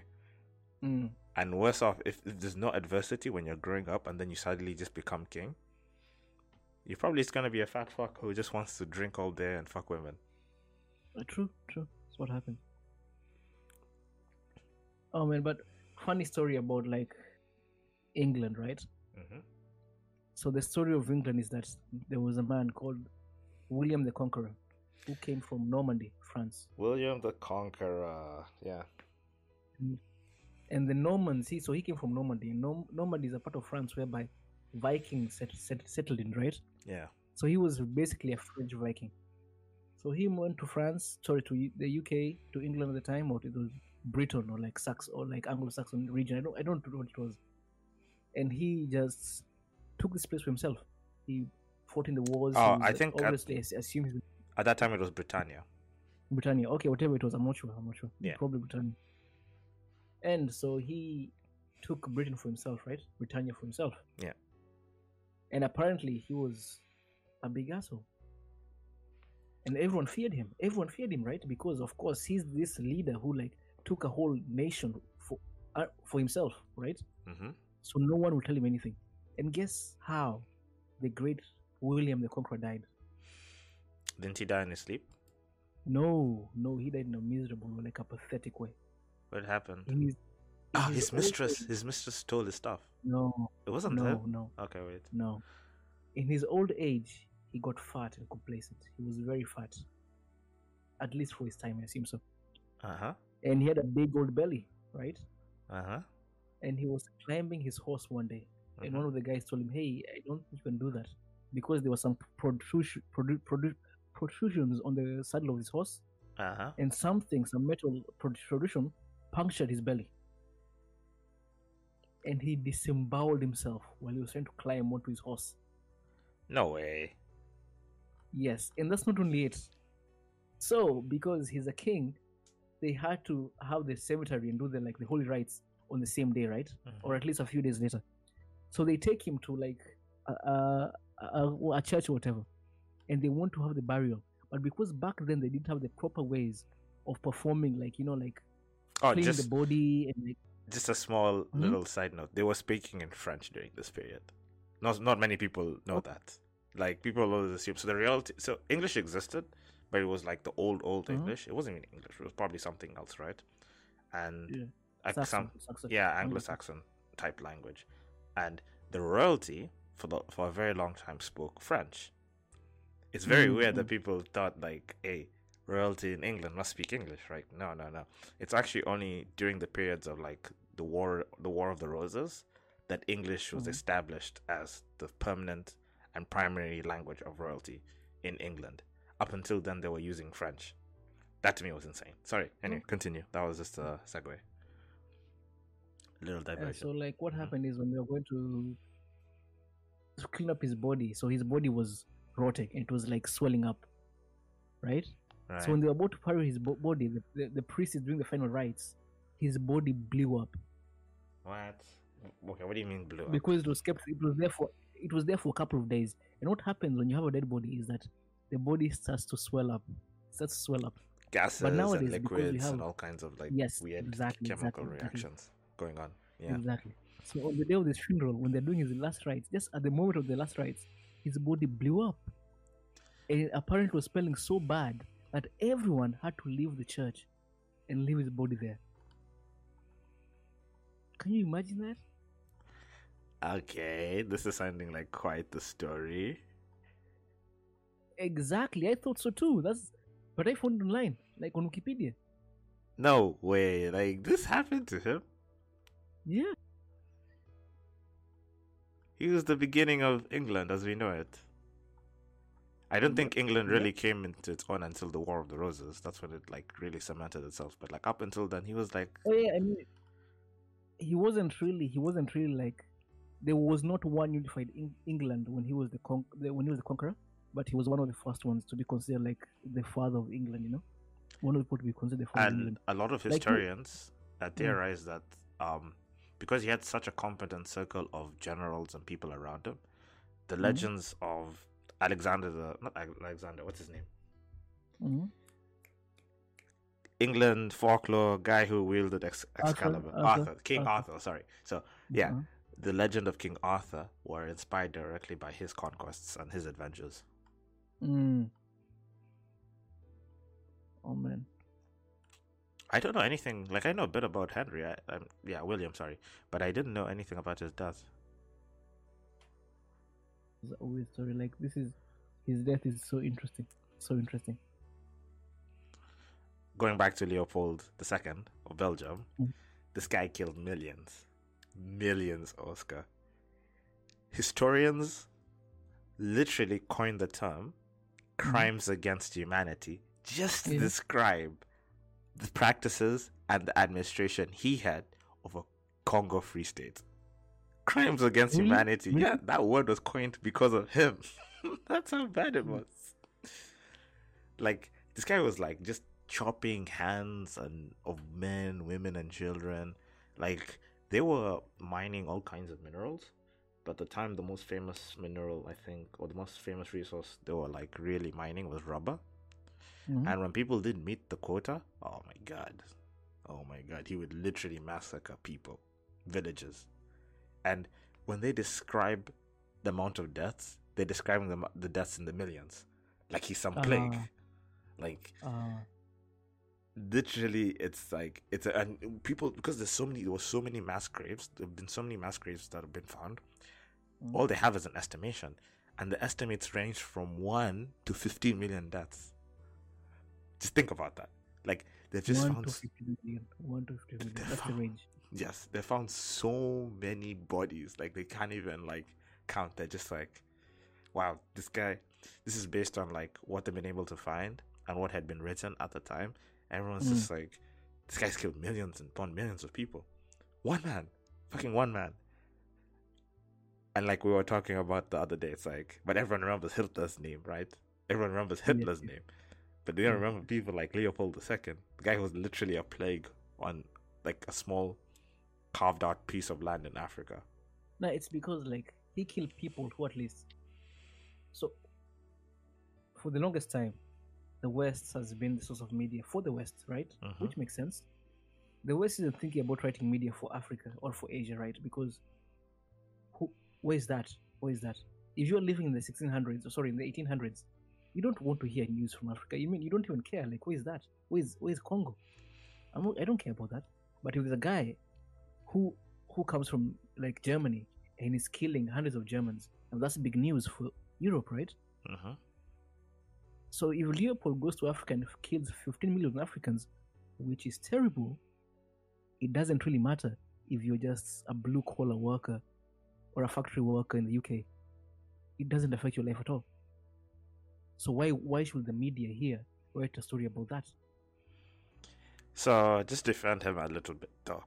S2: Mm.
S1: And worse off, if, if there's no adversity when you're growing up and then you suddenly just become king, you're probably just gonna be a fat fuck who just wants to drink all day and fuck women.
S2: Uh, True, true. That's what happened. Oh man, but funny story about like England, right?
S1: Hmm
S2: So the story of England is that there was a man called William the Conqueror who came from Normandy, France.
S1: William the Conqueror, yeah.
S2: And the Normans, he so he came from Normandy. Norm- Normandy is a part of France whereby Vikings set, set, settled in, right?
S1: Yeah.
S2: So he was basically a French Viking. So he went to France, sorry, to the UK, to England at the time, or it was Britain or like Sax or like Anglo-Saxon region. I don't, I don't know what it was. And he just took this place for himself. He fought in the wars.
S1: Oh, I think at-
S2: obviously I s- assume he's
S1: At that time, it was Britannia.
S2: Britannia. Okay, whatever it was, I'm not sure. I'm not sure.
S1: Yeah.
S2: Probably Britannia. And so he took Britain for himself, right? Britannia for himself.
S1: Yeah.
S2: And apparently he was a big asshole. And everyone feared him. Everyone feared him, right? Because of course he's this leader who like took a whole nation for uh, for himself, right?
S1: hmm
S2: So no one will tell him anything. And guess how the great William the Conqueror died?
S1: Didn't he die in his sleep?
S2: No, no, he died in a miserable, like a pathetic way.
S1: What happened?
S2: In his, in
S1: Ah,
S2: his
S1: his mistress.
S2: age-
S1: His mistress stole his stuff.
S2: No,
S1: It wasn't
S2: no,
S1: him.
S2: no,
S1: Okay, wait.
S2: no. In his old age, he got fat and complacent. He was very fat, at least for his time, I assume so.
S1: Uh huh.
S2: And he had a big old belly, right?
S1: Uh huh.
S2: And he was climbing his horse one day, and
S1: Mhm.
S2: one of the guys told him, "Hey, I don't think you can do that because there was some protrusion, produ- protrusions on the saddle of his horse,
S1: Uh huh.
S2: and something, some metal protrusion, punctured his belly." And he disemboweled himself while he was trying to climb onto his horse.
S1: No way.
S2: Yes, and that's not only it. So, because he's a king, they had to have the cemetery and do the like the holy rites on the same day, right? Or at least a few days later. So they take him to like a, a, a, a church or whatever, and they want to have the burial. But because back then they didn't have the proper ways of performing, like you know, like
S1: Oh,
S2: cleaning
S1: just
S2: the body and like
S1: just a small
S2: Mhm.
S1: little side note. They were speaking in French during this period. Not not many people know
S2: Okay.
S1: that. Like people always assume. So the reality. So English existed, but it was like the old old
S2: Mhm.
S1: English. It wasn't even English. It was probably something else, right? And
S2: Yeah. Saxon,
S1: some
S2: Saxon,
S1: yeah
S2: Anglo-
S1: Anglo-Saxon type language, and the royalty for the for a very long time spoke French. It's very weird that people thought like, hey, royalty in England must speak English, right? No, no, no. It's actually only during the periods of like the war, the War of the Roses, that English was
S2: Mhm.
S1: established as the permanent and primary language of royalty in England. Up until then, they were using French. That to me was insane. Sorry. Anyway, continue. That was just a segue. Little diversion.
S2: so like what
S1: Mhm.
S2: happened is when they were going to to clean up his body, so his body was rotting and it was like swelling up, right?
S1: right.
S2: So when they were about to bury his bo- body, the, the, the priest is doing the final rites. His body blew up
S1: what? Okay, what do you mean blue? up?
S2: because it was kept. It was there for it was there for a couple of days. And what happens when you have a dead body is that the body starts to swell up, starts to swell up.
S1: Gases
S2: nowadays,
S1: and liquids and all kinds of like
S2: Yes,
S1: weird
S2: exactly,
S1: chemical
S2: exactly.
S1: reactions going on. Yeah.
S2: Exactly. So on the day of his funeral, when they're doing his last rites, just at the moment of the last rites, his body blew up. And it apparently was smelling so bad that everyone had to leave the church and leave his body there. Can you imagine that?
S1: Okay, this is sounding like quite the story.
S2: Exactly. I thought so too. That's but I found it online, like on Wikipedia.
S1: No way, like this happened to him.
S2: Yeah.
S1: He was the beginning of England as we know it. I don't think England
S2: Yeah.
S1: really came into its own until the War of the Roses. That's when it like really cemented itself. But like up until then, he was like,
S2: Oh yeah, I mean he wasn't really he wasn't really like there was not one unified Eng- England when he was the, con- when he was the conqueror, but he was one of the first ones to be considered like the father of England. You know, one of the people to be considered the father of
S1: and a lot of
S2: Like
S1: historians uh, theorize that um, because he had such a competent circle of generals and people around him, the
S2: Mhm.
S1: legends of Alexander the not Alexander, what's his name?
S2: hmm
S1: England folklore guy who wielded Ex-
S2: Arthur,
S1: Excalibur,
S2: Arthur,
S1: Arthur, King
S2: Arthur.
S1: Arthur. Sorry. So yeah,
S2: Uh-huh.
S1: the legend of King Arthur were inspired directly by his conquests and his adventures.
S2: Mm. Oh man.
S1: I don't know anything. Like I know a bit about Henry. I, um, yeah, William. Sorry, but I didn't know anything about his death.
S2: It's a weird story. Like this is his death is so interesting. So interesting.
S1: Going back to Leopold II of Belgium,
S2: Mm.
S1: this guy killed millions, millions. Oscar. Historians literally coined the term "crimes against humanity" just to
S2: Yeah.
S1: describe the practices and the administration he had of a Congo Free State. Crimes against
S2: Really?
S1: humanity. Yeah, that word was coined because of him. [laughs] That's how bad it
S2: Mm.
S1: was. Like this guy was like just chopping hands and of men, women, and children. Like they were mining all kinds of minerals. But at the time, the most famous mineral, I think, or the most famous resource they were like really mining was rubber.
S2: Mhm.
S1: And when people didn't meet the quota, oh my god, oh my god, he would literally massacre people, villages. And when they describe the amount of deaths, they're describing the, the deaths in the millions, like he's some plague.
S2: Ah.
S1: Like
S2: Uh,
S1: literally, it's like it's a, and people because there's so many there was so many mass graves. There've been so many mass graves that have been found.
S2: Mm.
S1: All they have is an estimation, and the estimates range from one to fifteen million deaths. Just think about that. Like they've just
S2: one
S1: found
S2: to
S1: s-
S2: fifty million. One to fifty million.
S1: They
S2: That's the range.
S1: yes, they found so many bodies. Like they can't even like count. They're just like, wow, this guy. This is based on like what they've been able to find and what had been written at the time. Everyone's
S2: Mm.
S1: just like, this guy's killed millions and born millions of people. One man, fucking one man. And like we were talking about the other day, it's like, but everyone remembers Hitler's name, right? Everyone remembers Hitler's
S2: yes.
S1: name, but they don't
S2: Mm.
S1: remember people like Leopold II, the guy who was literally a plague on like a small carved out piece of land in Africa.
S2: No, it's because like he killed people who at least. So, for the longest time, the West has been the source of media for the West, right?
S1: Mhm.
S2: Which makes sense. The West isn't thinking about writing media for Africa or for Asia, right? Because who? Where is that? Where is that? If you're living in the 1600s, or sorry, in the 1800s, you don't want to hear news from Africa. You mean you don't even care? Like, where is that? Where is where is Congo? I'm not, I don't care about that. But if there's a guy who who comes from like Germany and is killing hundreds of Germans, and that's big news for Europe, right?
S1: hmm
S2: So if Leopold goes to Africa and kills 15 million Africans, which is terrible, it doesn't really matter if you're just a blue collar worker or a factory worker in the UK. It doesn't affect your life at all. So why why should the media here write a story about that?
S1: So just defend him a little bit though.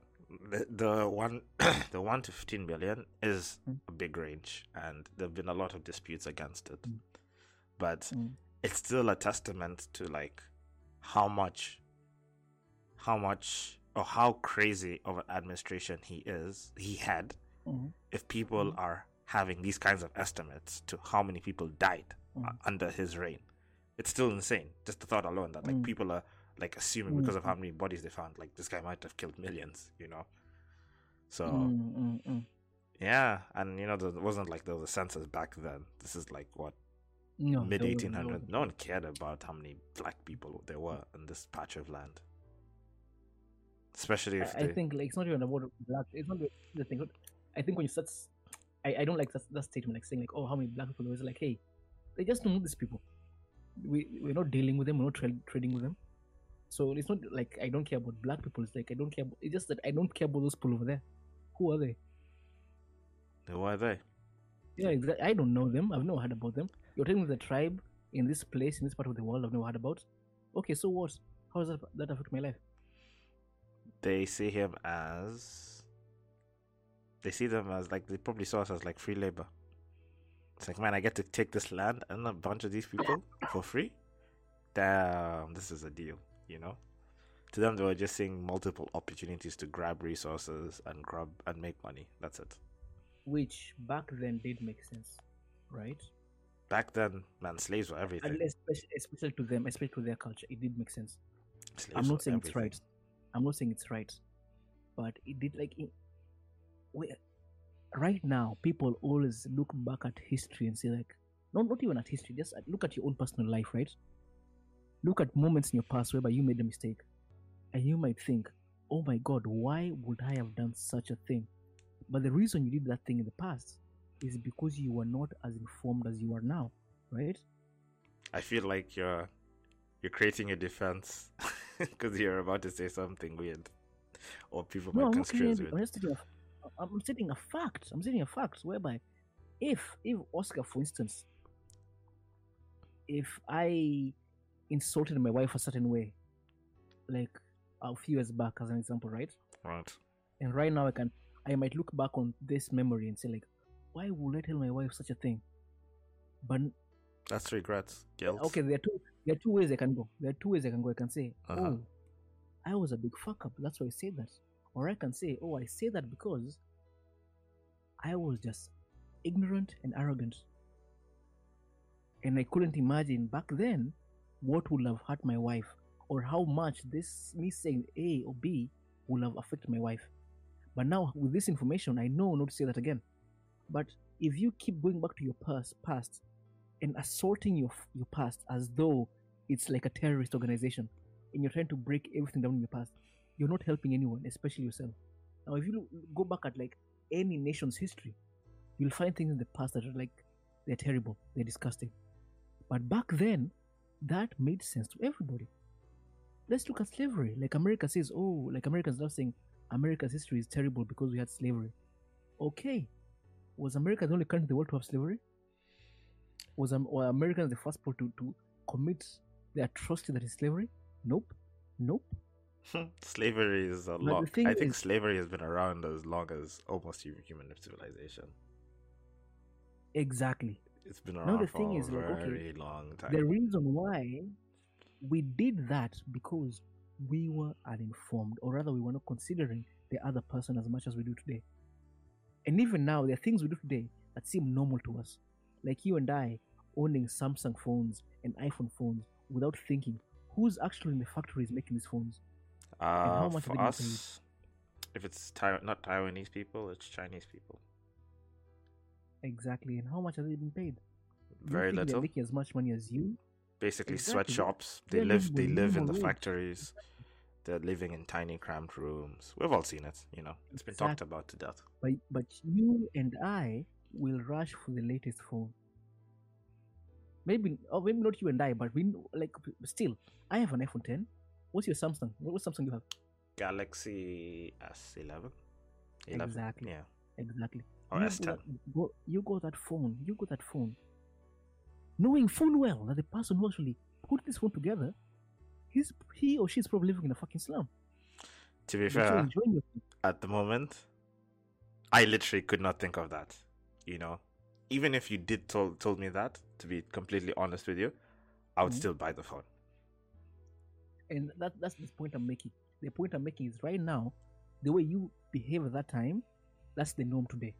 S1: The, the one [coughs] the one to fifteen billion is
S2: Mm.
S1: a big range and there've been a lot of disputes against it.
S2: Mm.
S1: But
S2: Mm.
S1: it's still a testament to like how much how much or how crazy of an administration he is he had
S2: Mhm.
S1: if people
S2: Mhm.
S1: are having these kinds of estimates to how many people died uh,
S2: Mhm.
S1: under his reign. It's still insane. Just the thought alone that like
S2: Mm.
S1: people are like assuming because of
S2: Mm.
S1: how many bodies they found, like this guy might have killed millions, you know. So
S2: Mm, mm, mm.
S1: yeah, and you know there wasn't like there was a census back then. This is like what
S2: No,
S1: mid eighteen
S2: there
S1: hundred.
S2: wasn't.
S1: No one cared about how many black people there were in this patch of land. Especially if
S2: I, I think like it's not even about black. It's not the thing. I think when you start, I don't like that, that statement like saying like oh how many black people there is like hey, they just don't know these people. We we're not dealing with them. We're not tra- trading with them. So it's not like I don't care about black people. It's like I don't care. About, it's just that I don't care about those people over there. Who are they?
S1: who are they?
S2: Yeah, exactly. I don't know them. I've never heard about them. You're telling me the tribe in this place, in this part of the world, I've never heard about. Okay, so what? How does that, that affect my life?
S1: They see him as They see them as like they probably saw us as like free labor. It's like, man, I get to take this land and a bunch of these people for free. Damn, this is a deal, you know. To them, they were just seeing multiple opportunities to grab resources and grab and make money. That's it.
S2: Which back then did make sense, right?
S1: Back then, man, slaves were everything.
S2: Especially, especially to them, especially to their culture, it did make sense.
S1: Slaves
S2: I'm not saying it's right. I'm not saying it's right, but it did like we, right now. People always look back at history and say like, not not even at history. Just look at your own personal life, right? Look at moments in your past whereby you made a mistake, and you might think, "Oh my God, why would I have done such a thing?" But the reason you did that thing in the past is because you were not as informed as you are now, right?
S1: I feel like you're you're creating a defense [laughs] because you're about to say something weird, or people
S2: No,
S1: might
S2: I'm
S1: construe as weird.
S2: I'm stating stating a fact. I'm stating a fact whereby if if Oscar, for instance, if I insulted my wife a certain way, like a few years back, as an example, right?
S1: Right.
S2: And right now I can I might look back on this memory and say like, why would I tell my wife such a thing? But
S1: That's regrets, guilt.
S2: okay, there are two there are two ways I can go. There are two ways I can go. I can say,
S1: Uh-huh.
S2: oh, I was a big fuck up. That's why I said that. Or I can say, oh, I say that because I was just ignorant and arrogant. And I couldn't imagine back then what would have hurt my wife or how much this me saying A or B would have affected my wife. But now with this information, I know not to say that again. But if you keep going back to your past, past and assaulting your your past as though it's like a terrorist organization, and you're trying to break everything down in your past, you're not helping anyone, especially yourself. Now, if you go back at like any nation's history, you'll find things in the past that are like they're terrible, they're disgusting. But back then, that made sense to everybody. Let's look at slavery. Like America says, oh, like Americans love saying America's history is terrible because we had slavery. Okay, was America the only country in the world to have slavery? Was um, were Americans the first people to, to commit the atrocity that is slavery? Nope. Nope. [laughs]
S1: slavery is a lot. I think
S2: is-
S1: slavery has been around as long as almost human civilization.
S2: Exactly.
S1: It's been around
S2: the
S1: for
S2: thing
S1: a
S2: is, like, okay,
S1: very long time.
S2: The reason why we did that because we were uninformed, or rather, we were not considering the other person as much as we do today. And even now, there are things we do today that seem normal to us, like you and I owning Samsung phones and iPhone phones without thinking who's actually in the factories making these phones.
S1: Uh, for
S2: are they getting
S1: us, if it's Taiwan, not Taiwanese people, it's Chinese people.
S2: Exactly, and how much are they being paid?
S1: Very
S2: They're
S1: little.
S2: making as much money as you.
S1: Basically,
S2: Exactly.
S1: sweatshops. They live. They live in the factories. They're living in tiny, cramped rooms. We've all seen it. You know, it's been talked about to death.
S2: But but you and I will rush for the latest phone. Maybe or maybe not you and I, but we know- like still. I have an iPhone 10. What's your Samsung? What, what Samsung you have?
S1: Galaxy S11. 11.
S2: Exactly.
S1: Yeah.
S2: Exactly.
S1: Or
S2: you,
S1: S10.
S2: Go, that- go, you got that phone. You got that phone. Knowing full well that the person who actually put this phone together, he's he or she's probably living in a fucking slum.
S1: To be fair, at the moment, I literally could not think of that. You know, even if you did told told me that, to be completely honest with you, I would
S2: Mhm.
S1: still buy the phone.
S2: And that that's the point I'm making. The point I'm making is right now, the way you behave at that time, that's the norm today.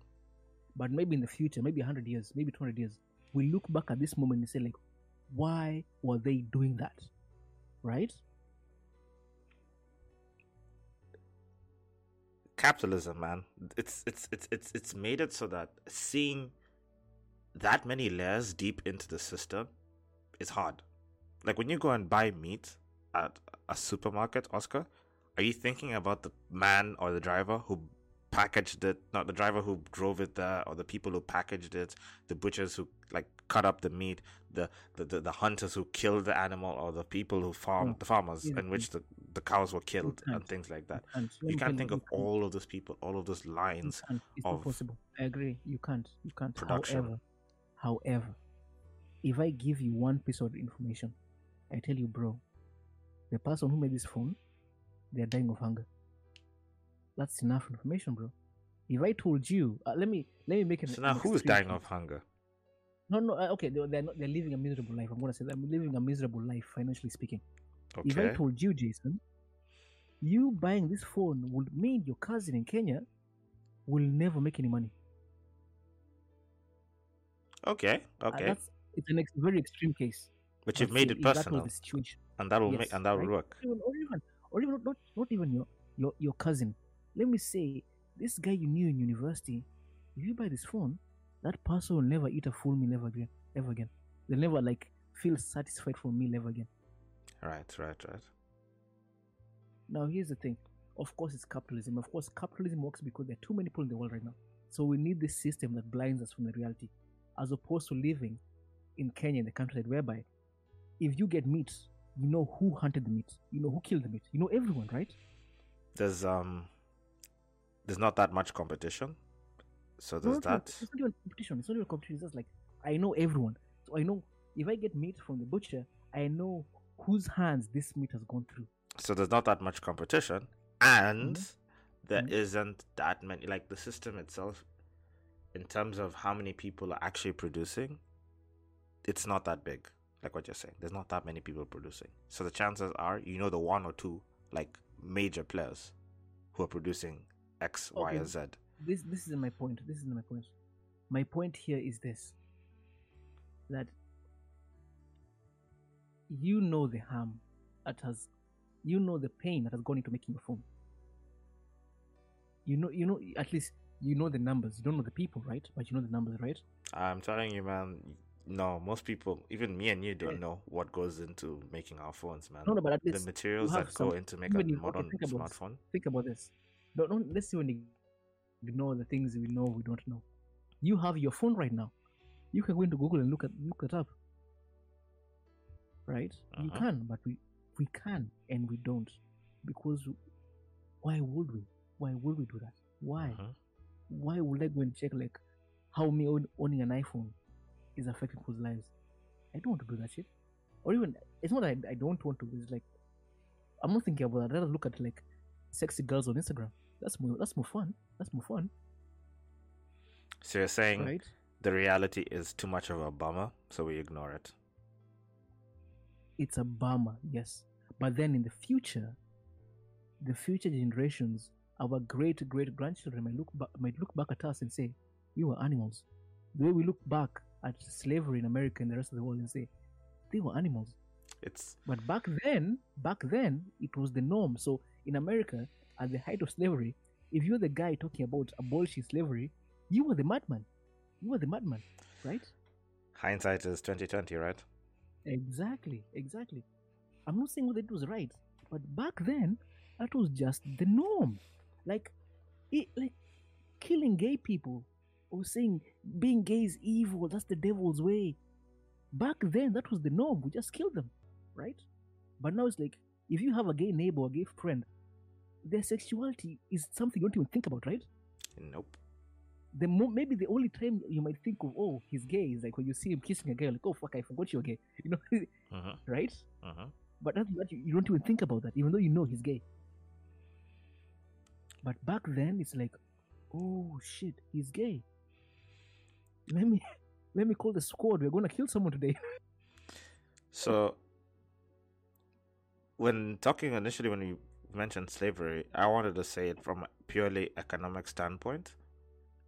S2: But maybe in the future, maybe hundred years, maybe two hundred years, we look back at this moment and say like, why were they doing that? Right?
S1: Capitalism, man, it's it's it's it's it's made it so that seeing that many layers deep into the system is hard. Like when you go and buy meat at a supermarket, Oscar, are you thinking about the man or the driver who packaged it, not the driver who drove it there, or the people who packaged it, the butchers who like cut up the meat, the the, the, the hunters who killed the animal, or the people who farm
S2: No.
S1: the farmers
S2: Yeah,
S1: in which the, the cows were killed and things like that. You can't think of all of those people, all of those lines.
S2: It's
S1: of
S2: not possible. I agree. You can't. You can't.
S1: production.
S2: However, however, if I give you one piece of information, I tell you, bro, the person who made this phone, they are dying of hunger. That's enough information, bro. If I told you, uh, let me let me make an.
S1: So now who's dying of hunger?
S2: No, no. Uh, okay, they're they're, not, they're living a miserable life. I'm gonna say they're living a miserable life financially speaking. Okay. If I told you, Jason, you buying this phone would mean your cousin in Kenya will never make any money.
S1: Okay.
S2: Uh,
S1: Okay.
S2: that's it's an ex- very extreme case.
S1: But
S2: But
S1: you've made it
S2: if that was the situation.
S1: And that will
S2: Yes,
S1: make and that will work.
S2: Or even, or even, not, not even your, your your cousin. Let me say, this guy you knew in university, if you buy this phone, that person will never eat a full meal ever again. Ever again. They'll never like feel satisfied for meal ever again.
S1: Right. Right. Right.
S2: Now here's the thing. Of course, it's capitalism. Of course, capitalism works because there are too many people in the world right now. So we need this system that blinds us from the reality, as opposed to living in Kenya, in the countryside, whereby if you get meat, you know who hunted the meat, you know who killed the meat, you know everyone, right?
S1: There's um. There's not that much competition. So there's
S2: no,
S1: that.
S2: It's not even competition. It's not even competition. It's just like I know everyone. So I know if I get meat from the butcher, I know whose hands this meat has gone through.
S1: So there's not that much competition, and there
S2: Mhm.
S1: not that many. Like the system itself, in terms of how many people are actually producing, it's not that big. Like what you're saying, there's not that many people producing. So the chances are, you know, the one or two like major players who are producing X, Y,
S2: Okay.
S1: or Z.
S2: this this is my point. This is my point. My point here is this: that you know the harm that has, you know the pain that has gone into making a phone. You know, you know, at least you know the numbers. You don't know the people, right? But you know the numbers, right?
S1: I'm telling you, man. No, most people, even me and you, don't
S2: Yeah.
S1: know what goes into making our phones, man.
S2: No, no, but at least
S1: the
S2: materials
S1: that go into making a
S2: even if- okay,
S1: modern
S2: think this.
S1: smartphone.
S2: think about this. Don't, don't let's even ignore the things we know we don't know. You have your phone right now. You can go into Google and look at look it up. Right? You
S1: Uh-huh.
S2: can, but we we can and we don't because why would we? Why would we do that? Why?
S1: Mhm.
S2: Why would I go and check like how me own, owning an iPhone is affecting people's lives? I don't want to do that shit. Or even it's not that I, I don't want to. It's like I'm not thinking about that. I'd rather look at like sexy girls on Instagram. That's more. That's more fun. That's more fun,
S1: So you're saying
S2: right?
S1: the reality is too much of a bummer, so we ignore it.
S2: It's a bummer, yes. But then in the future, the future generations, our great great grandchildren might look ba- might look back at us and say, "We were animals." The way we look back at slavery in America and the rest of the world and say, "They were animals."
S1: It's
S2: But back then, back then, it was the norm. So in America, at the height of slavery, if you're the guy talking about abolishing slavery, you were the madman. You were the madman, right?
S1: hindsight is twenty twenty, right?
S2: Exactly, exactly. I'm not saying what they did was right, but back then, that was just the norm. Like, it, like killing gay people or saying being gay is evil. That's the devil's way. Back then, that was the norm. We just killed them, right? But now it's like if you have a gay neighbor, a gay friend, their sexuality is something you don't even think about, right?
S1: Nope.
S2: the mo- maybe the only time you might think of oh he's gay is like when you see him kissing a girl like oh fuck I forgot you're gay [laughs] you know
S1: hmm
S2: right
S1: hmm
S2: but that you, you don't even think about that even though you know he's gay but back then it's like oh shit he's gay let me let me call the squad we're gonna kill someone today [laughs]
S1: So when talking initially when you mentioned slavery, I wanted to say it from a purely economic standpoint.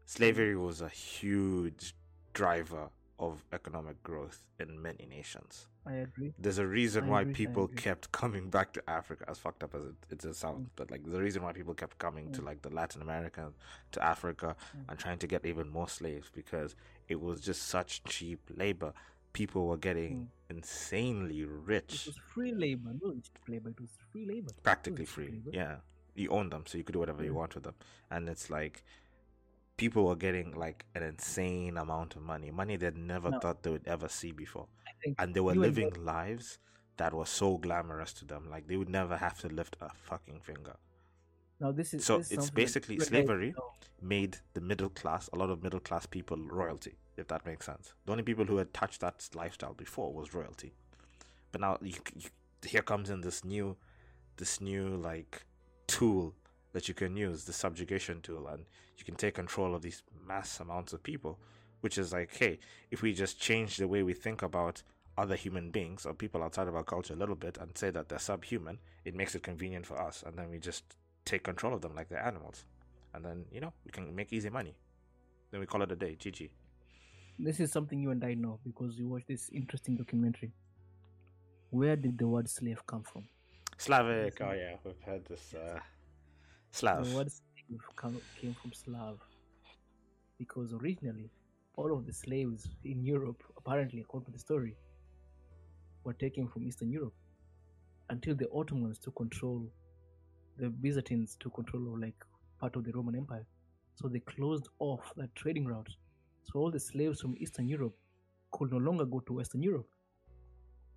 S1: Slavery was a huge driver of economic growth in many nations.
S2: I agree
S1: There's a reason
S2: I
S1: why
S2: agree,
S1: people kept coming back to Africa, as fucked up as it, it sounds, but like the reason why people kept coming to
S2: Mm.
S1: like the Latin America, to Africa,
S2: Mm.
S1: and trying to get even more slaves because it was just such cheap labor. People were getting insanely rich.
S2: it was free labor no it's cheap labor it was free labor
S1: practically free.
S2: labor.
S1: Yeah, you own them, so you could do whatever you want with them, and it's like people were getting like an insane amount of money, money they never
S2: No.
S1: thought they would ever see before. And they were living lives that were so glamorous to them like they would never have to lift a fucking finger.
S2: Now this is
S1: so
S2: this
S1: it's basically slavery made the middle class a lot of middle class people royalty if that makes sense. The only people who had touched that lifestyle before was royalty. But now you, you here comes in this new this new like tool that you can use the subjugation tool and you can take control of these mass amounts of people which is like hey if we just change the way we think about other human beings or people outside of our culture a little bit and say that they're subhuman it makes it convenient for us. And then we just take control of them like they're animals. And then you know we can make easy money. Then we call it a day. Gg
S2: This is something you and I know because you watched this interesting documentary. Where did the word slave come from?
S1: slavic. Oh yeah. We've heard this uh slav
S2: The word came from Slav because originally all of the slaves in Europe, apparently according to the story, were taken from Eastern Europe until the Ottomans took control, the Byzantines took control of like part of the Roman Empire. So they closed off that trading route. So all the slaves from Eastern Europe could no longer go to Western Europe.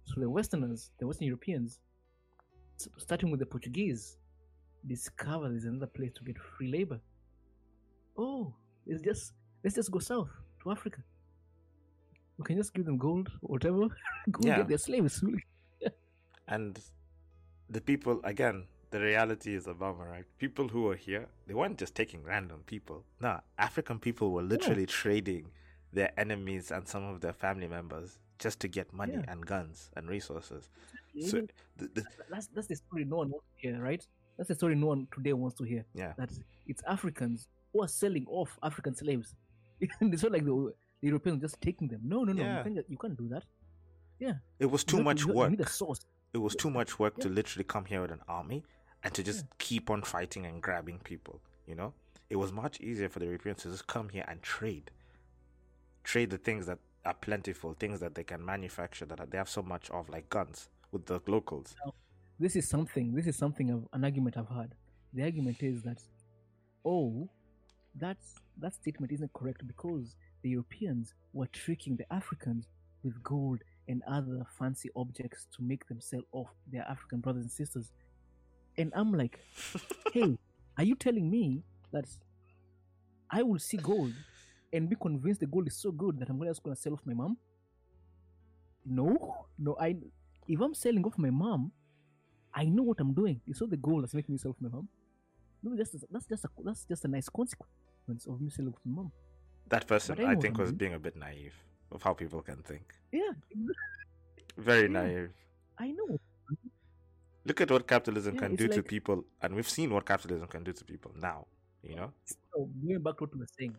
S2: So the Westerners, the Western Europeans, starting with the Portuguese, discover there's another place to get free labor. Oh, it's just let's just go south to Africa. We can just give them gold, whatever. [laughs] go
S1: Yeah.
S2: get their slaves. [laughs]
S1: and the people again the reality is a bummer right people who were here they weren't just taking random people No, african people were literally trading their enemies and some of their family members just to get money
S2: Yeah.
S1: and guns and resources so the, the,
S2: that's that's the story no one wants to hear, right? That's the story no one today wants to hear.
S1: yeah
S2: That it's Africans who are selling off African slaves. [laughs] it's not like the, the Europeans just taking them. No, no, no.
S1: Yeah.
S2: You, can't, you can't do that. Yeah.
S1: It was
S2: You
S1: too
S2: have
S1: much
S2: you
S1: work
S2: You need a source.
S1: it was too much work to literally come here with an army and to just keep on fighting and grabbing people you know it was much easier for the europeans to just come here and trade trade the things that are plentiful things that they can manufacture that they have so much of like guns with the locals
S2: this is something this is something of an argument i've had. The argument is that oh that's that statement isn't correct because the europeans were tricking the africans with gold and other fancy objects to make them sell off their african brothers and sisters. And i'm like [laughs] hey are you telling me that i will see gold and be convinced the gold is so good that i'm just going to sell off my mom? No no i if i'm selling off my mom I know what I'm doing. It's not the goal that's making me sell my mom. No, that's that's just a that's just a nice consequence of me for my mom.
S1: that person
S2: I
S1: i think was being a bit naive of how people can think
S2: Yeah,
S1: very
S2: Yeah.
S1: naive
S2: I know.
S1: look at what capitalism
S2: Yeah,
S1: can do to people and we've seen what capitalism can do to people now you know
S2: So oh, going back to what we were saying,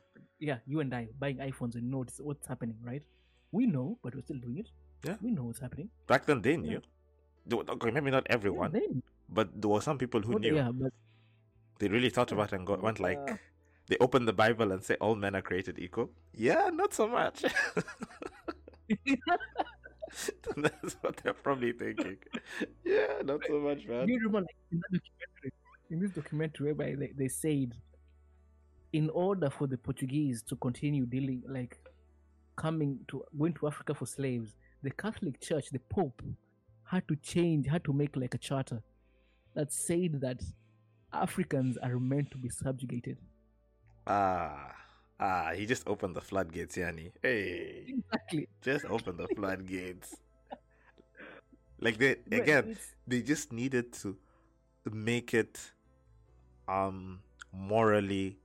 S2: yeah, you and I buying iPhones and notes, what's, happening, right? We know, but we're still doing it.
S1: Yeah.
S2: we know what's happening.
S1: back then they knew Though- okay maybe not everyone
S2: then,
S1: but there were some people who
S2: what-
S1: knew.
S2: yeah, but
S1: they really thought about it and got, went like
S2: uh,
S1: they opened the bible and say all men are created equal. Yeah not so much. [laughs] [laughs] That's what they're probably thinking. Yeah not so much man.
S2: You remember like, in that documentary, in this documentary whereby they, they said, in order for the Portuguese to continue dealing, like coming to going to Africa for slaves, the Catholic Church, the Pope, had to change, had to make like a charter that said that Africans are meant to be subjugated.
S1: ah ah he just opened the floodgates yanni hey
S2: Exactly.
S1: just opened the [laughs] floodgates like they again they just needed to make it um morally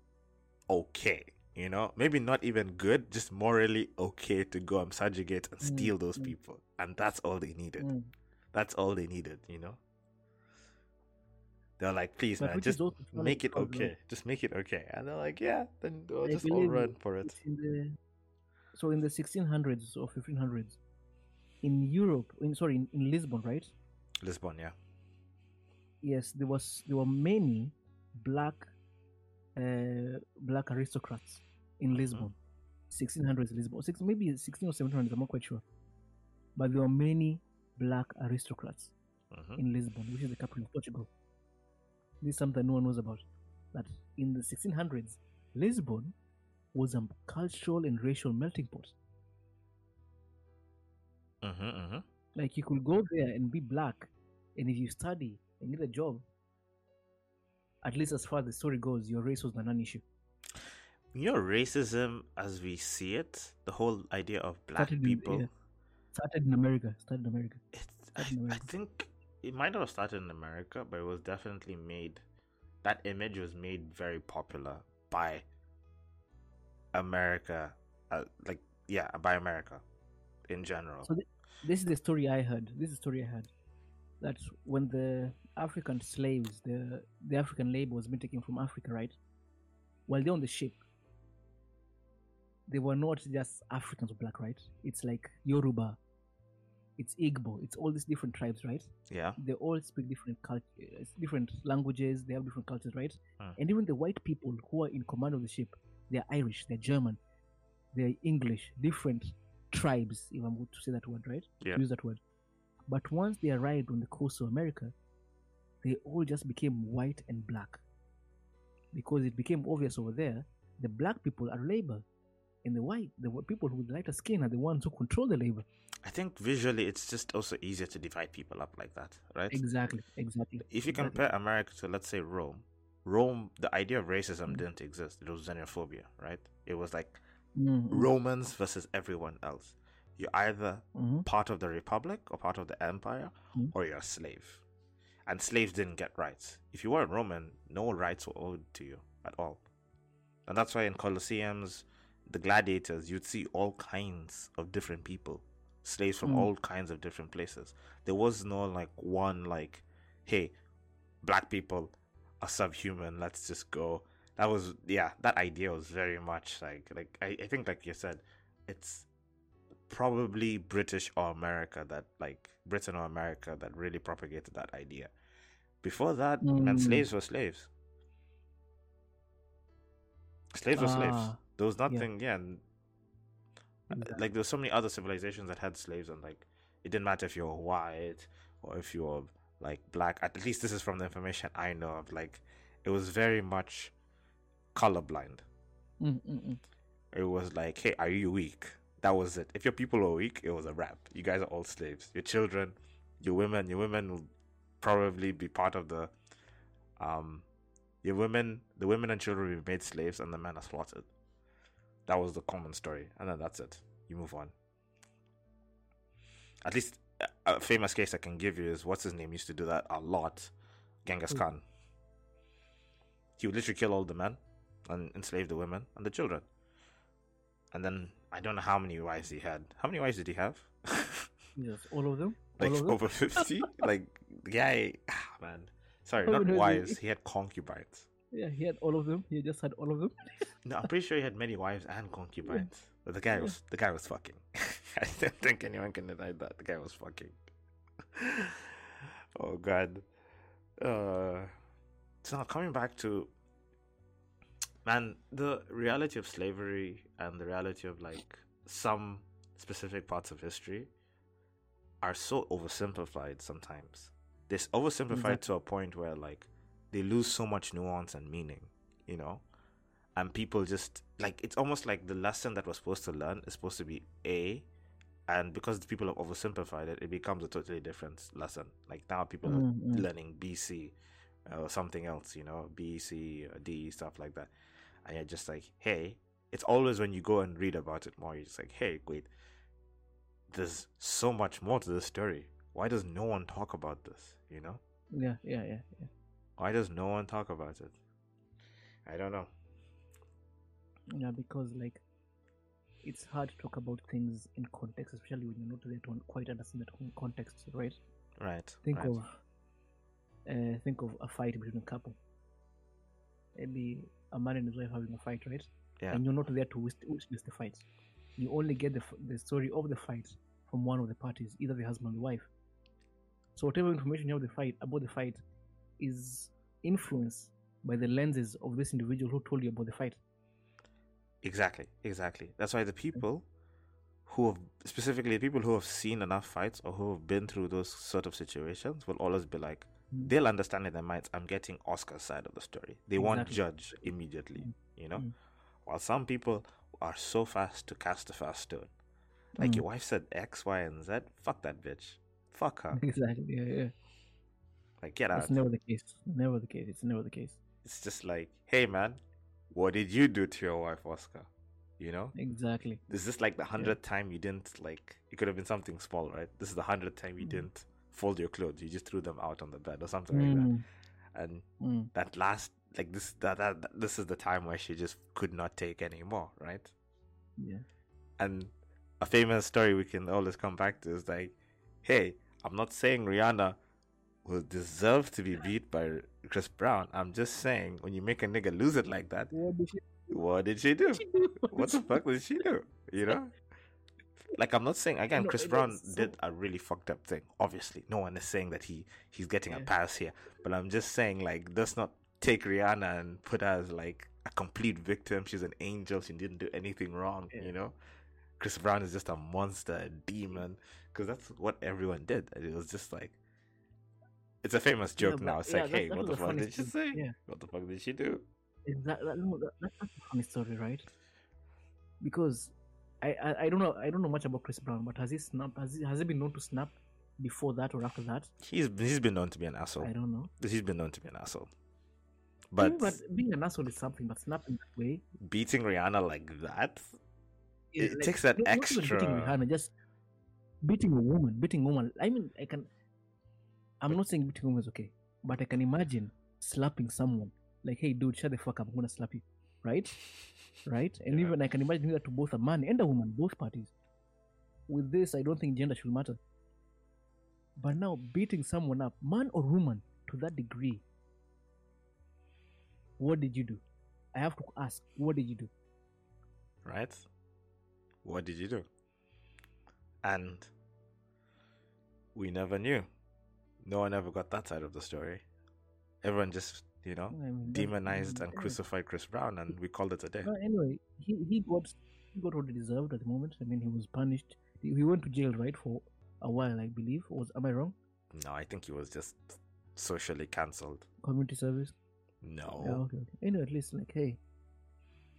S1: okay you know maybe not even good just morally okay to go and subjugate and
S2: Mm,
S1: steal those
S2: mm.
S1: people and that's all they needed
S2: mm.
S1: That's all they needed you know? They're like please
S2: But
S1: man just
S2: is also funny
S1: make it okay. Just make it okay. And they're like yeah then we'll just all run for it.
S2: In the so in the 1600s or 1500s in Europe, in sorry, in, in Lisbon, right?
S1: lisbon yeah.
S2: Yes, there was there were many black uh, black aristocrats in Lisbon, 1600s Lisbon, six, maybe 16 or 1700s. I'm not quite sure, but there were many black aristocrats
S1: hmm
S2: in Lisbon, which is the capital of Portugal. This is something no one knows about. That in the 1600s, Lisbon was a cultural and racial melting pot.
S1: hmm hmm
S2: Like you could go there and be black, and if you study and get a job, at least as far as the story goes, your race was not an issue.
S1: you know racism as we see it the whole idea of black people
S2: yeah. Started in America. Started in America.
S1: it's,
S2: Started in
S1: I, I think it might not have started in america but it was definitely made that image was made very popular by America, uh, like yeah, by America in general.
S2: So this is the story I heard. This is the story I heard. That when the African slaves, the the African labor was being taken from Africa, right? While they're on the ship, they were not just Africans or black, right? It's like Yoruba, it's Igbo, it's all these different tribes, right?
S1: yeah,
S2: They all speak different cultures, different languages. They have different cultures, right?
S1: Hmm.
S2: And even the white people who are in command of the ship, they're Irish, they're German, they're English, different tribes. If I'm going to say that word, right?
S1: Yeah.
S2: Use that word. But once they arrived on the coast of America, they all just became white and black because it became obvious over there the black people are labor and the white the people with lighter skin are the ones who control the labor
S1: I think visually it's just also easier to divide people up like that, right?
S2: exactly exactly
S1: If you
S2: exactly.
S1: compare America to let's say Rome, Rome, the idea of racism
S2: Mm.
S1: didn't exist. It was xenophobia, right? It was like
S2: Mhm,
S1: Romans versus everyone else. You're either
S2: mhm.
S1: part of the republic or part of the empire,
S2: Mm.
S1: or you're a slave. And slaves didn't get rights. If you were a Roman, no rights were owed to you at all. And that's why in Colosseums, the gladiators, you'd see all kinds of different people, slaves from
S2: Mm.
S1: all kinds of different places. There was no like one like, hey, black people are subhuman. Let's just go. That was yeah. That idea was very much like like I, I think like you said, it's probably British or America that like Britain or America that really propagated that idea. Before that, man,
S2: Mm.
S1: slaves were slaves. Slaves were slaves.
S2: Ah,
S1: There was nothing, yeah.
S2: Exactly.
S1: Like there were so many other civilizations that had slaves, and like it didn't matter if you were white or if you were like black. At least this is from the information I know of. Like it was very much colorblind.
S2: Mm, mm, mm.
S1: It was like, hey, are you weak? That was it. If your people were weak, it was a wrap. You guys are all slaves. Your children, your women, your women will probably be part of the um your women the women and children will be made slaves and the men are slaughtered. That was the common story. And then that's it. You move on. At least a- famous case I can give you is what's his name used to do that a lot. Genghis Khan. He would literally kill all the men and enslave the women and the children. And then I don't know how many wives he had. How many wives did he have? [laughs]
S2: Yes, all of them.
S1: like
S2: of
S1: over fifty? [laughs] like the guy ah, man. Sorry, not wives. He had concubines.
S2: Yeah, he had all of them. He just had all of them. [laughs]
S1: No, I'm pretty sure he had many wives and concubines. But the guy
S2: Yeah.
S1: was the guy was fucking. [laughs] I don't think anyone can deny that. The guy was fucking. oh god. Uh so now coming back to man, the reality of slavery and the reality of like some specific parts of history are so oversimplified sometimes. They're s- oversimplified
S2: Exactly.
S1: to a point where like they lose so much nuance and meaning, you know? And people just like it's almost like the lesson that we're supposed to learn is supposed to be A and because the people have oversimplified it, it becomes a totally different lesson. Like now people are
S2: Mm, mm.
S1: learning BC uh, or something else, you know, BC, D, stuff like that. And you're just like, hey, it's always when you go and read about it more, you're just like, hey, wait, there's so much more to this story. Why does no one talk about this, you know?
S2: Yeah, yeah, yeah, yeah.
S1: Why does no one talk about it? I don't know.
S2: Yeah, because like it's hard to talk about things in context, especially when you're not there to quite understand that context, right?
S1: Right.
S2: Think
S1: right.
S2: of uh, think of a fight between a couple. Maybe a man and his wife having a fight, right?
S1: Yeah.
S2: And you're not there to witness the fight. You only get the the story of the fight from one of the parties, either the husband or the wife. So whatever information you have the fight about the fight is influenced by the lenses of this individual who told you about the fight.
S1: Exactly, exactly. That's why the people who have specifically the people who have seen enough fights or who have been through those sort of situations will always be like
S2: Mm.
S1: they'll understand in their minds I'm getting Oscar's side of the story. They won't judge immediately,
S2: Mm.
S1: you know?
S2: Mm.
S1: While some people are so fast to cast a fast stone. Like
S2: Mm.
S1: your wife said X, Y, and Z, fuck that bitch. Fuck her. [laughs]
S2: Exactly. Yeah, yeah.
S1: Like get out.
S2: That's never the case. Never the case. It's never the case.
S1: It's just like, hey man, what did you do to your wife, Oscar? You know?
S2: Exactly.
S1: This is like the hundredth time you didn't like? It could have been something small, right? This is the hundredth time you
S2: Mm.
S1: didn't fold your clothes. You just threw them out on the bed or something like that.
S2: Mm.
S1: and
S2: Mm.
S1: that last like this that that- this is the time where she just could not take anymore, right?
S2: Yeah.
S1: And a famous story we can always come back to is like, hey, I'm not saying Rihanna will deserve to be beat by Chris Brown. I'm just saying when you make a nigga lose it like that,
S2: What did she,
S1: what did she do? [laughs] What the fuck did she do? You know? Like I'm not saying again,
S2: No,
S1: Chris Brown
S2: so-
S1: did a really fucked up thing. Obviously, no one is saying that he he's getting a pass here, but I'm just saying like let's not take Rihanna and put her as like a complete victim. She's an angel. She didn't do anything wrong.
S2: Yeah.
S1: You know, Chris Brown is just a monster, a demon, because that's what everyone did. And It was just like. It's a famous joke
S2: but-
S1: now. It's
S2: yeah,
S1: like, hey, what the fuck did she say?
S2: Yeah.
S1: What the fuck did she do?
S2: Exactly. That, no, that, that's not a funny story, right? Because I, I I don't know I don't know much about Chris Brown, but has he snapped? Has he has he been known to snap before that or after that?
S1: He's he's been known to be an asshole.
S2: I don't know.
S1: He's been known to be an asshole.
S2: Yeah,
S1: But,
S2: but being an asshole is something, but snapping that way,
S1: beating Rihanna like that, It takes that
S2: not even beating
S1: extra-
S2: Rihanna, just beating a woman, beating a woman. I mean, I can. I'm not saying beating a woman is okay, but I can imagine slapping someone like, "Hey, dude, shut the fuck up! I'm gonna slap you," right? [laughs] right? And
S1: Yeah.
S2: even I can imagine that to both a man and a woman, both parties. With this, I don't think gender should matter. But now, beating someone up, man or woman, to that degree, what did you do? I have to ask, what did you do?
S1: right? What did you do? And we never knew. No one ever got that side of the story. Everyone just, you know,
S2: I mean,
S1: demonized and crucified Chris Brown, and we called it a day.
S2: Well, anyway, he, he got he got what he deserved at the moment. I mean, he was punished. He, he went to jail, right, for a while, I believe. Was am I wrong?
S1: No, I think he was just socially cancelled.
S2: Community service.
S1: No.
S2: Yeah, okay, okay. Anyway, at least like, hey,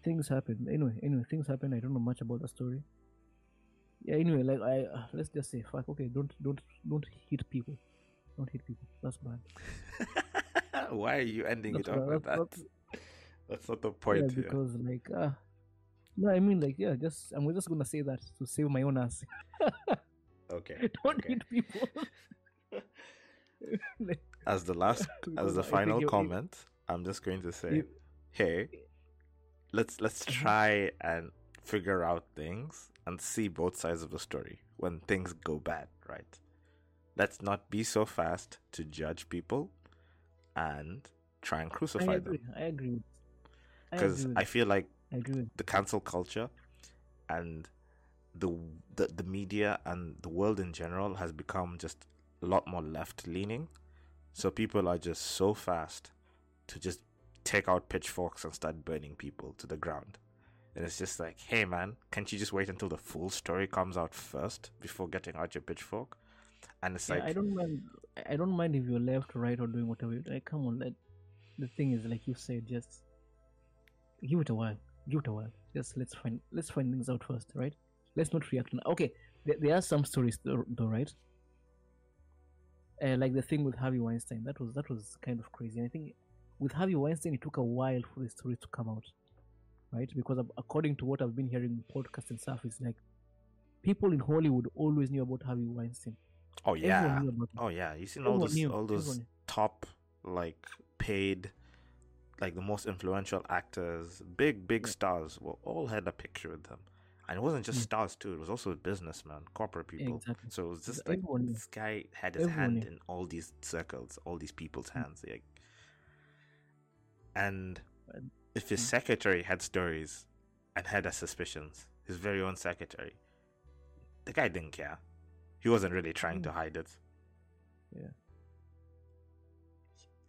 S2: things happen. Anyway, anyway, things happen. I don't know much about the story. Yeah. Anyway, like I uh, let's just say, fuck. Okay, don't don't don't hit people. Don't hit people. That's bad. [laughs]
S1: Why are you ending
S2: That's
S1: it off with that?
S2: that's-
S1: That's not the
S2: yeah,
S1: point here.
S2: because like uh no, I mean like yeah, just I'm just gonna say that to save my own ass. [laughs]
S1: Okay. [laughs]
S2: don't
S1: okay.
S2: hit people.
S1: As the last, as the final comment, I'm just going to say,
S2: you-
S1: hey, let's let's try and figure out things and see both sides of the story when things go bad, right? Let's not be so fast to judge people and try and
S2: I
S1: crucify
S2: agree.
S1: them
S2: I agree. I
S1: because
S2: agree. with
S1: I feel like
S2: I
S1: the cancel culture and the, the the media and the world in general has become just a lot more left leaning. So people are just so fast to just take out pitchforks and start burning people to the ground. And it's just like, hey man, can't you just wait until the full story comes out first before getting out your pitchfork? And it's
S2: Yeah,
S1: like
S2: I don't mind. I don't mind if you're left, right, or doing whatever. you- Like, come on. Let, the thing is, like you said, just give it a while. Give it a while. Just let's find let's find things out first, right? Let's not react. Now. Okay, there, there are some stories though, though right? Uh, like the thing with Harvey Weinstein. That was that was kind of crazy. And I think with Harvey Weinstein, it took a while for the story to come out, right? Because according to what I've been hearing in podcasts and stuff, it's like people in Hollywood always knew about Harvey Weinstein.
S1: Oh yeah,
S2: Everyone knew about him.
S1: oh yeah. You seen all those all those top like paid like the most influential actors big big
S2: Yeah.
S1: stars were all had a picture with them and it wasn't just
S2: Yeah.
S1: stars too it was also businessmen corporate people
S2: Exactly.
S1: so it was just like
S2: Everyone
S1: this guy had his
S2: Everyone
S1: hand in all these circles all these people's
S2: Mm.
S1: hands like and if his
S2: Mm.
S1: secretary had stories and had his suspicions his very own secretary the guy didn't care he wasn't really trying to
S2: Mm.
S1: hide it
S2: Yeah.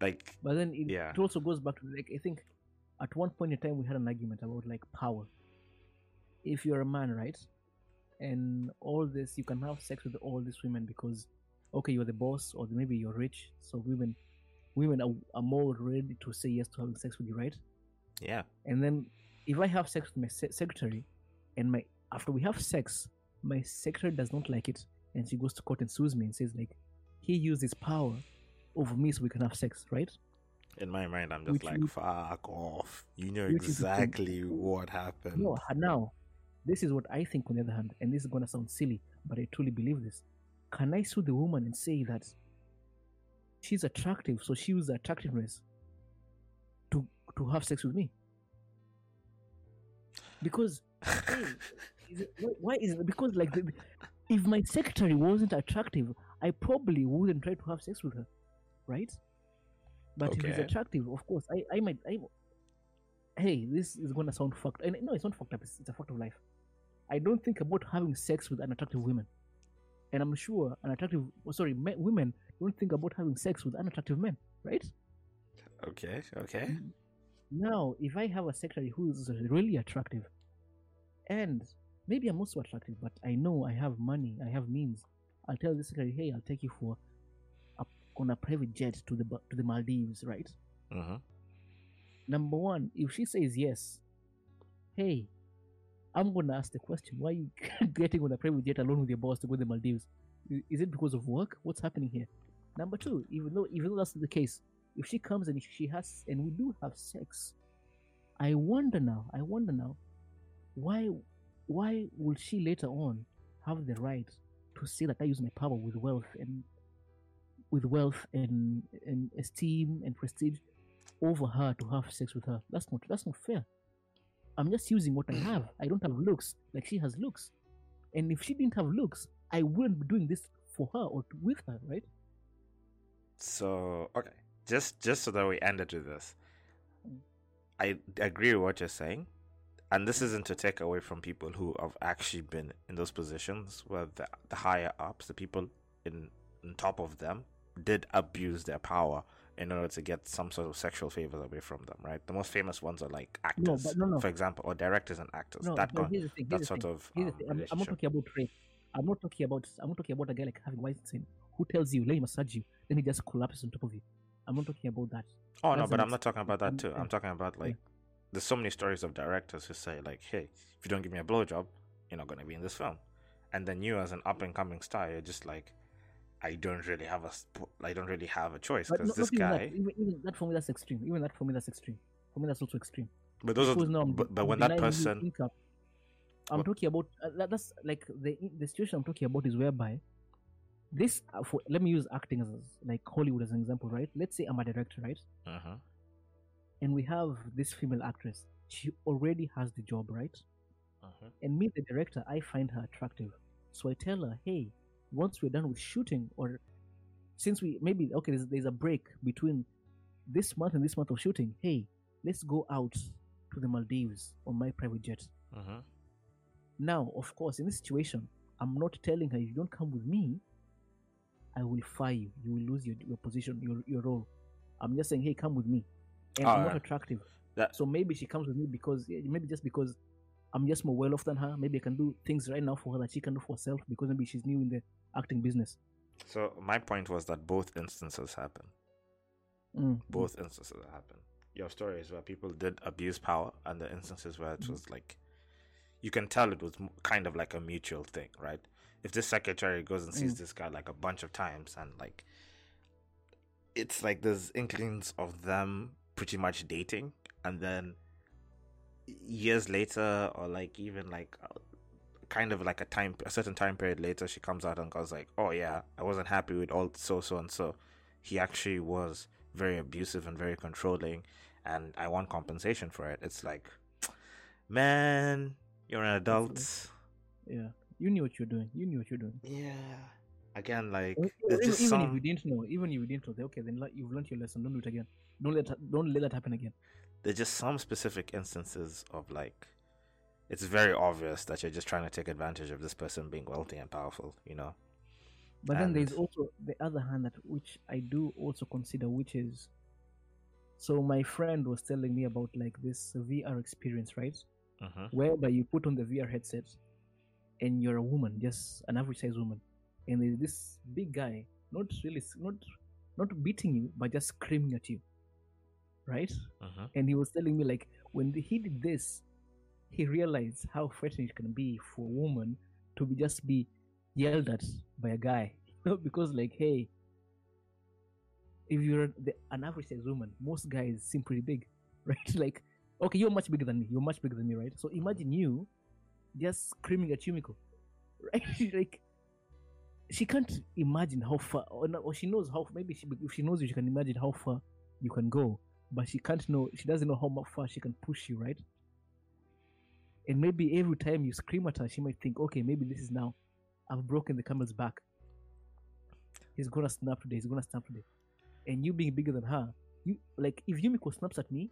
S1: like
S2: But then it,
S1: Yeah.
S2: it also goes back to like I think at one point in time we had an argument about like power. If you're a man, right, and all this, you can have sex with all these women because okay, you're the boss, or maybe you're rich, so women, women are, are more ready to say yes to having sex with you, right?
S1: yeah
S2: And then if I have sex with my se- secretary, and my after we have sex, my secretary does not like it, and she goes to court and sues me and says like, he used his power over me so we can have sex, right?
S1: In my mind, I'm just
S2: Which
S1: like,
S2: you-
S1: fuck off. You know
S2: which is the thing.
S1: exactly what happened.
S2: No, now, this is what I think on the other hand, and this is gonna sound silly, but I truly believe this. Can I sue the woman and say that she's attractive, so she used attractiveness to to have sex with me. Because [laughs] hey, is it, why- why is it because like the, if my secretary wasn't attractive, I probably wouldn't try to have sex with her, right? But if he's attractive, of course, I I might I. Hey, this is gonna sound fucked. And no, it's not fucked up. It's, it's a fact of life. I don't think about having sex with unattractive women, and I'm sure unattractive, oh, sorry, men, women don't think about having sex with unattractive men, right?
S1: Okay, okay.
S2: Now, if I have a secretary who is really attractive, and maybe I'm also attractive, but I know I have money, I have means, I'll tell the secretary, hey, I'll take you for a, on a private jet to the to the Maldives, right?
S1: Mm-hmm.
S2: Number one, if she says yes, hey, I'm gonna ask the question: Why are you [laughs] getting on a private jet alone with your boss to go to the Maldives? Is it because of work? What's happening here? Number two, even though even though that's the case, if she comes and she has and we do have sex, I wonder now. I wonder now, why why will she later on have the right to say that I use my power with wealth and with wealth and and esteem and prestige over her to have sex with her. That's not that's not fair. I'm just using what I have. I don't have looks like she has looks. And if she didn't have looks, I wouldn't be doing this for her or with her, right?
S1: So okay, just just so that we end it with this, I agree with what you're saying, and this isn't to take away from people who have actually been in those positions where the, the higher ups, the people in on top of them, did abuse their power in order to get some sort of sexual favors away from them. Right? The most famous ones are like actors,
S2: but no, no.
S1: for example, or directors and actors.
S2: No,
S1: that
S2: here's thing.
S1: that
S2: Here's
S1: sort
S2: thing.
S1: of um.
S2: I'm, I'm not talking about rape. I'm not talking about. I'm not talking about a guy like having Harvey Weinstein who tells you, "Let me massage you," then he just collapses on top of you. I'm not talking about that.
S1: Oh no, but I'm not talking about that too. I'm talking about like
S2: Yeah.
S1: There's so many stories of directors who say like, "Hey, if you don't give me a blowjob, you're not gonna be in this film," and then you as an up and coming star, you're just like, I don't really have a, sp- I don't really have a choice because
S2: not,
S1: this guy.
S2: that. Even, even that for me, that's extreme. Even that for me, that's extreme. For me, that's also extreme.
S1: But those are,
S2: Because now
S1: but, but when that person,
S2: income. I'm
S1: What-
S2: talking about uh, that, that's like the the situation I'm talking about is whereby this uh, for let me use acting as like Hollywood as an example, right? Let's say I'm a director, right?
S1: Mhm.
S2: And we have this female actress. She already has the job, right?
S1: Mhm.
S2: And me, the director, I find her attractive. So I tell her, hey, once we're done with shooting, or since we maybe okay, there's, there's a break between this month and this month of shooting. Hey, let's go out to the Maldives on my private jet.
S1: Mhm.
S2: Now, of course, in this situation, I'm not telling her if you don't come with me, I will fire you. You will lose your, your position, your your role. I'm just saying, hey, come with me. And I'm not
S1: Alright.
S2: attractive.
S1: That-
S2: So maybe she comes with me because yeah, maybe just because I'm just more well off than her. Maybe I can do things right now for her that she can do for herself because maybe she's new in the acting business.
S1: So my point was that both instances happen.
S2: Mm.
S1: Both instances happen. Your stories where people did abuse power, and the instances where it
S2: Mhm.
S1: was like, you can tell it was kind of like a mutual thing, right? If this secretary goes and sees
S2: Mm.
S1: this guy like a bunch of times, and like, it's like there's inklings of them pretty much dating, and then years later, or like even like uh, kind of like a time a certain time period later she comes out and goes like oh yeah i wasn't happy with all so so and so he actually was very abusive and very controlling and i want compensation for it it's like man you're an adult
S2: Yeah, you knew what you're doing. You knew what you're doing.
S1: yeah again like
S2: Even, even
S1: just
S2: if you didn't know, even if you didn't know, okay, then you've learned your lesson. Don't do it again. Don't let don't let that happen again.
S1: there's just some specific instances of like it's very obvious that you're just trying to take advantage of this person being wealthy and powerful you know
S2: But then there's also the other hand that which I do also consider, which is so my friend was telling me about like this VR experience, right?
S1: hmm
S2: Whereby you put on the VR headset and you're a woman, just an average size woman, and there's this big guy, not really, not not beating you, but just screaming at you, right?
S1: hmm
S2: And he was telling me like when he did this, he realized how threatening it can be for a woman to be just be yelled at by a guy, [laughs] you know, because like hey, if you're the, an average size woman, most guys seem pretty big, [laughs] right? like okay, you're much bigger than me. You're much bigger than me, right? So imagine you just screaming at Yumiko, [laughs] right? like she can't imagine how far, or, or she knows how. Maybe she, if she knows you, she can imagine how far you can go, but she can't know. She doesn't know how far she can push you, right? And maybe every time you scream at her, she might think, okay, maybe this is now. I've broken the camel's back. He's gonna snap today. He's gonna snap today. And you being bigger than her, you like if Yumiko snaps at me,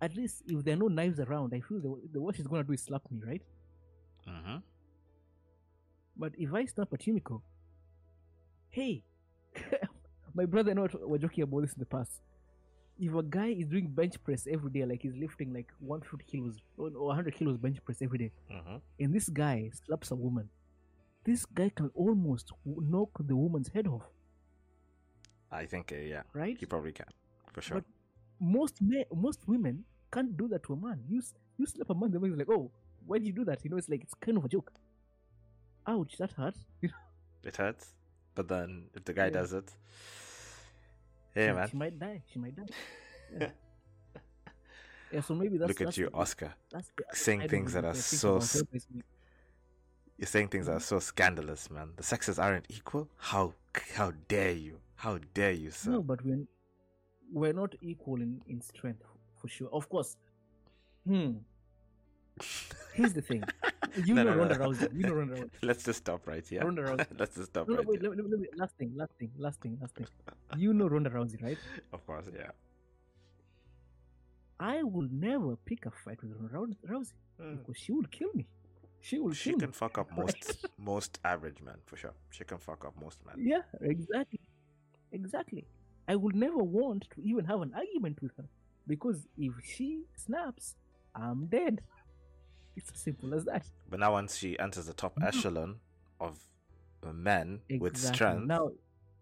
S2: at least if there are no knives around, I feel the, the worst she's gonna do is slap me, right?
S1: Mm-hmm.
S2: But if I snap at Yumiko, hey, [laughs] my brother and I were joking about this in the past. If a guy is doing bench press every day, like he's lifting like 150 kilos or or 100 kilos bench press every day,
S1: Mm-hmm.
S2: and this guy slaps a woman, this guy can almost knock the woman's head off,
S1: I think, uh, yeah,
S2: right?
S1: he probably can, for sure.
S2: But most men, most women can't do that to a man. You s- you slap a man, the man is like, oh, why did you do that? You know, it's like it's kind of a joke. Ouch, that hurts. [laughs]
S1: It hurts, but then if the guy
S2: Yeah.
S1: does it, hey
S2: she,
S1: man,
S2: she might die. She might die. Yeah. [laughs] Yeah, so maybe that's
S1: look at
S2: that's
S1: you,
S2: the-
S1: Oscar.
S2: That's the
S1: saying things that are so s- You're saying things that are so scandalous, man. The sexes aren't equal. How how dare you? How dare you, sir?
S2: No, but we're we're not equal in in strength for sure. Of course. Hmm. Here's the thing. [laughs] [laughs] You
S1: No,
S2: know
S1: no, no,
S2: Ronda. Rousey. You know Ronda Rousey. [laughs]
S1: Let's just stop right here.
S2: Ronda Rousey. [laughs]
S1: Let's just stop
S2: No,
S1: right
S2: wait,
S1: here.
S2: let, let, me- last thing, last thing, last thing, last thing. You know Ronda Rousey, right?
S1: Of course, yeah.
S2: I will never pick a fight with Ronda Rou- Rousey hmm. because she will kill me. She will
S1: She can
S2: me.
S1: fuck up most most average men for sure. She can fuck up most men.
S2: Yeah, exactly. Exactly. I will never want to even have an argument with her because if she snaps, I'm dead. It's as simple as that.
S1: But now once she enters the top
S2: No.
S1: echelon of men with
S2: Exactly.
S1: strength,
S2: Now,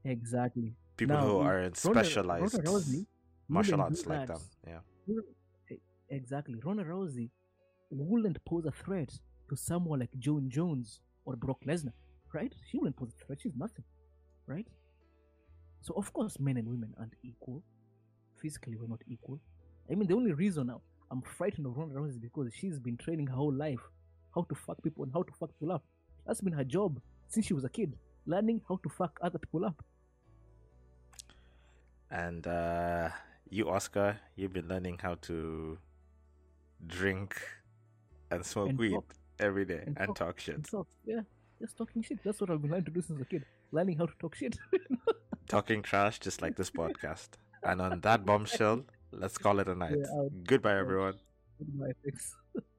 S2: exactly.
S1: people
S2: now,
S1: who are in specialized
S2: Ronda Rousey
S1: martial arts like
S2: that.
S1: them. Yeah.
S2: E- eh, Exactly. Ronda Rousey wouldn't pose a threat to someone like Jon Jones or Brock Lesnar, right? She wouldn't pose a threat. She's nothing, right? So of course, men and women aren't equal. Physically, we're not equal. I mean, the only reason now I'm frightened of Ronda Rousey because she's been training her whole life how to fuck people and how to fuck people up. That's been her job since she was a kid, learning how to fuck other people up.
S1: And uh, you, Oscar, you've been learning how to drink and smoke
S2: And
S1: weed
S2: talk.
S1: every day
S2: And
S1: and,
S2: talk.
S1: talk shit.
S2: And so, yeah, just talking shit. That's what I've been learning to do since a kid. Learning how to talk shit. [laughs]
S1: Talking trash just like this podcast. And on that bombshell, let's call it a night.
S2: out.
S1: Goodbye, everyone. [laughs]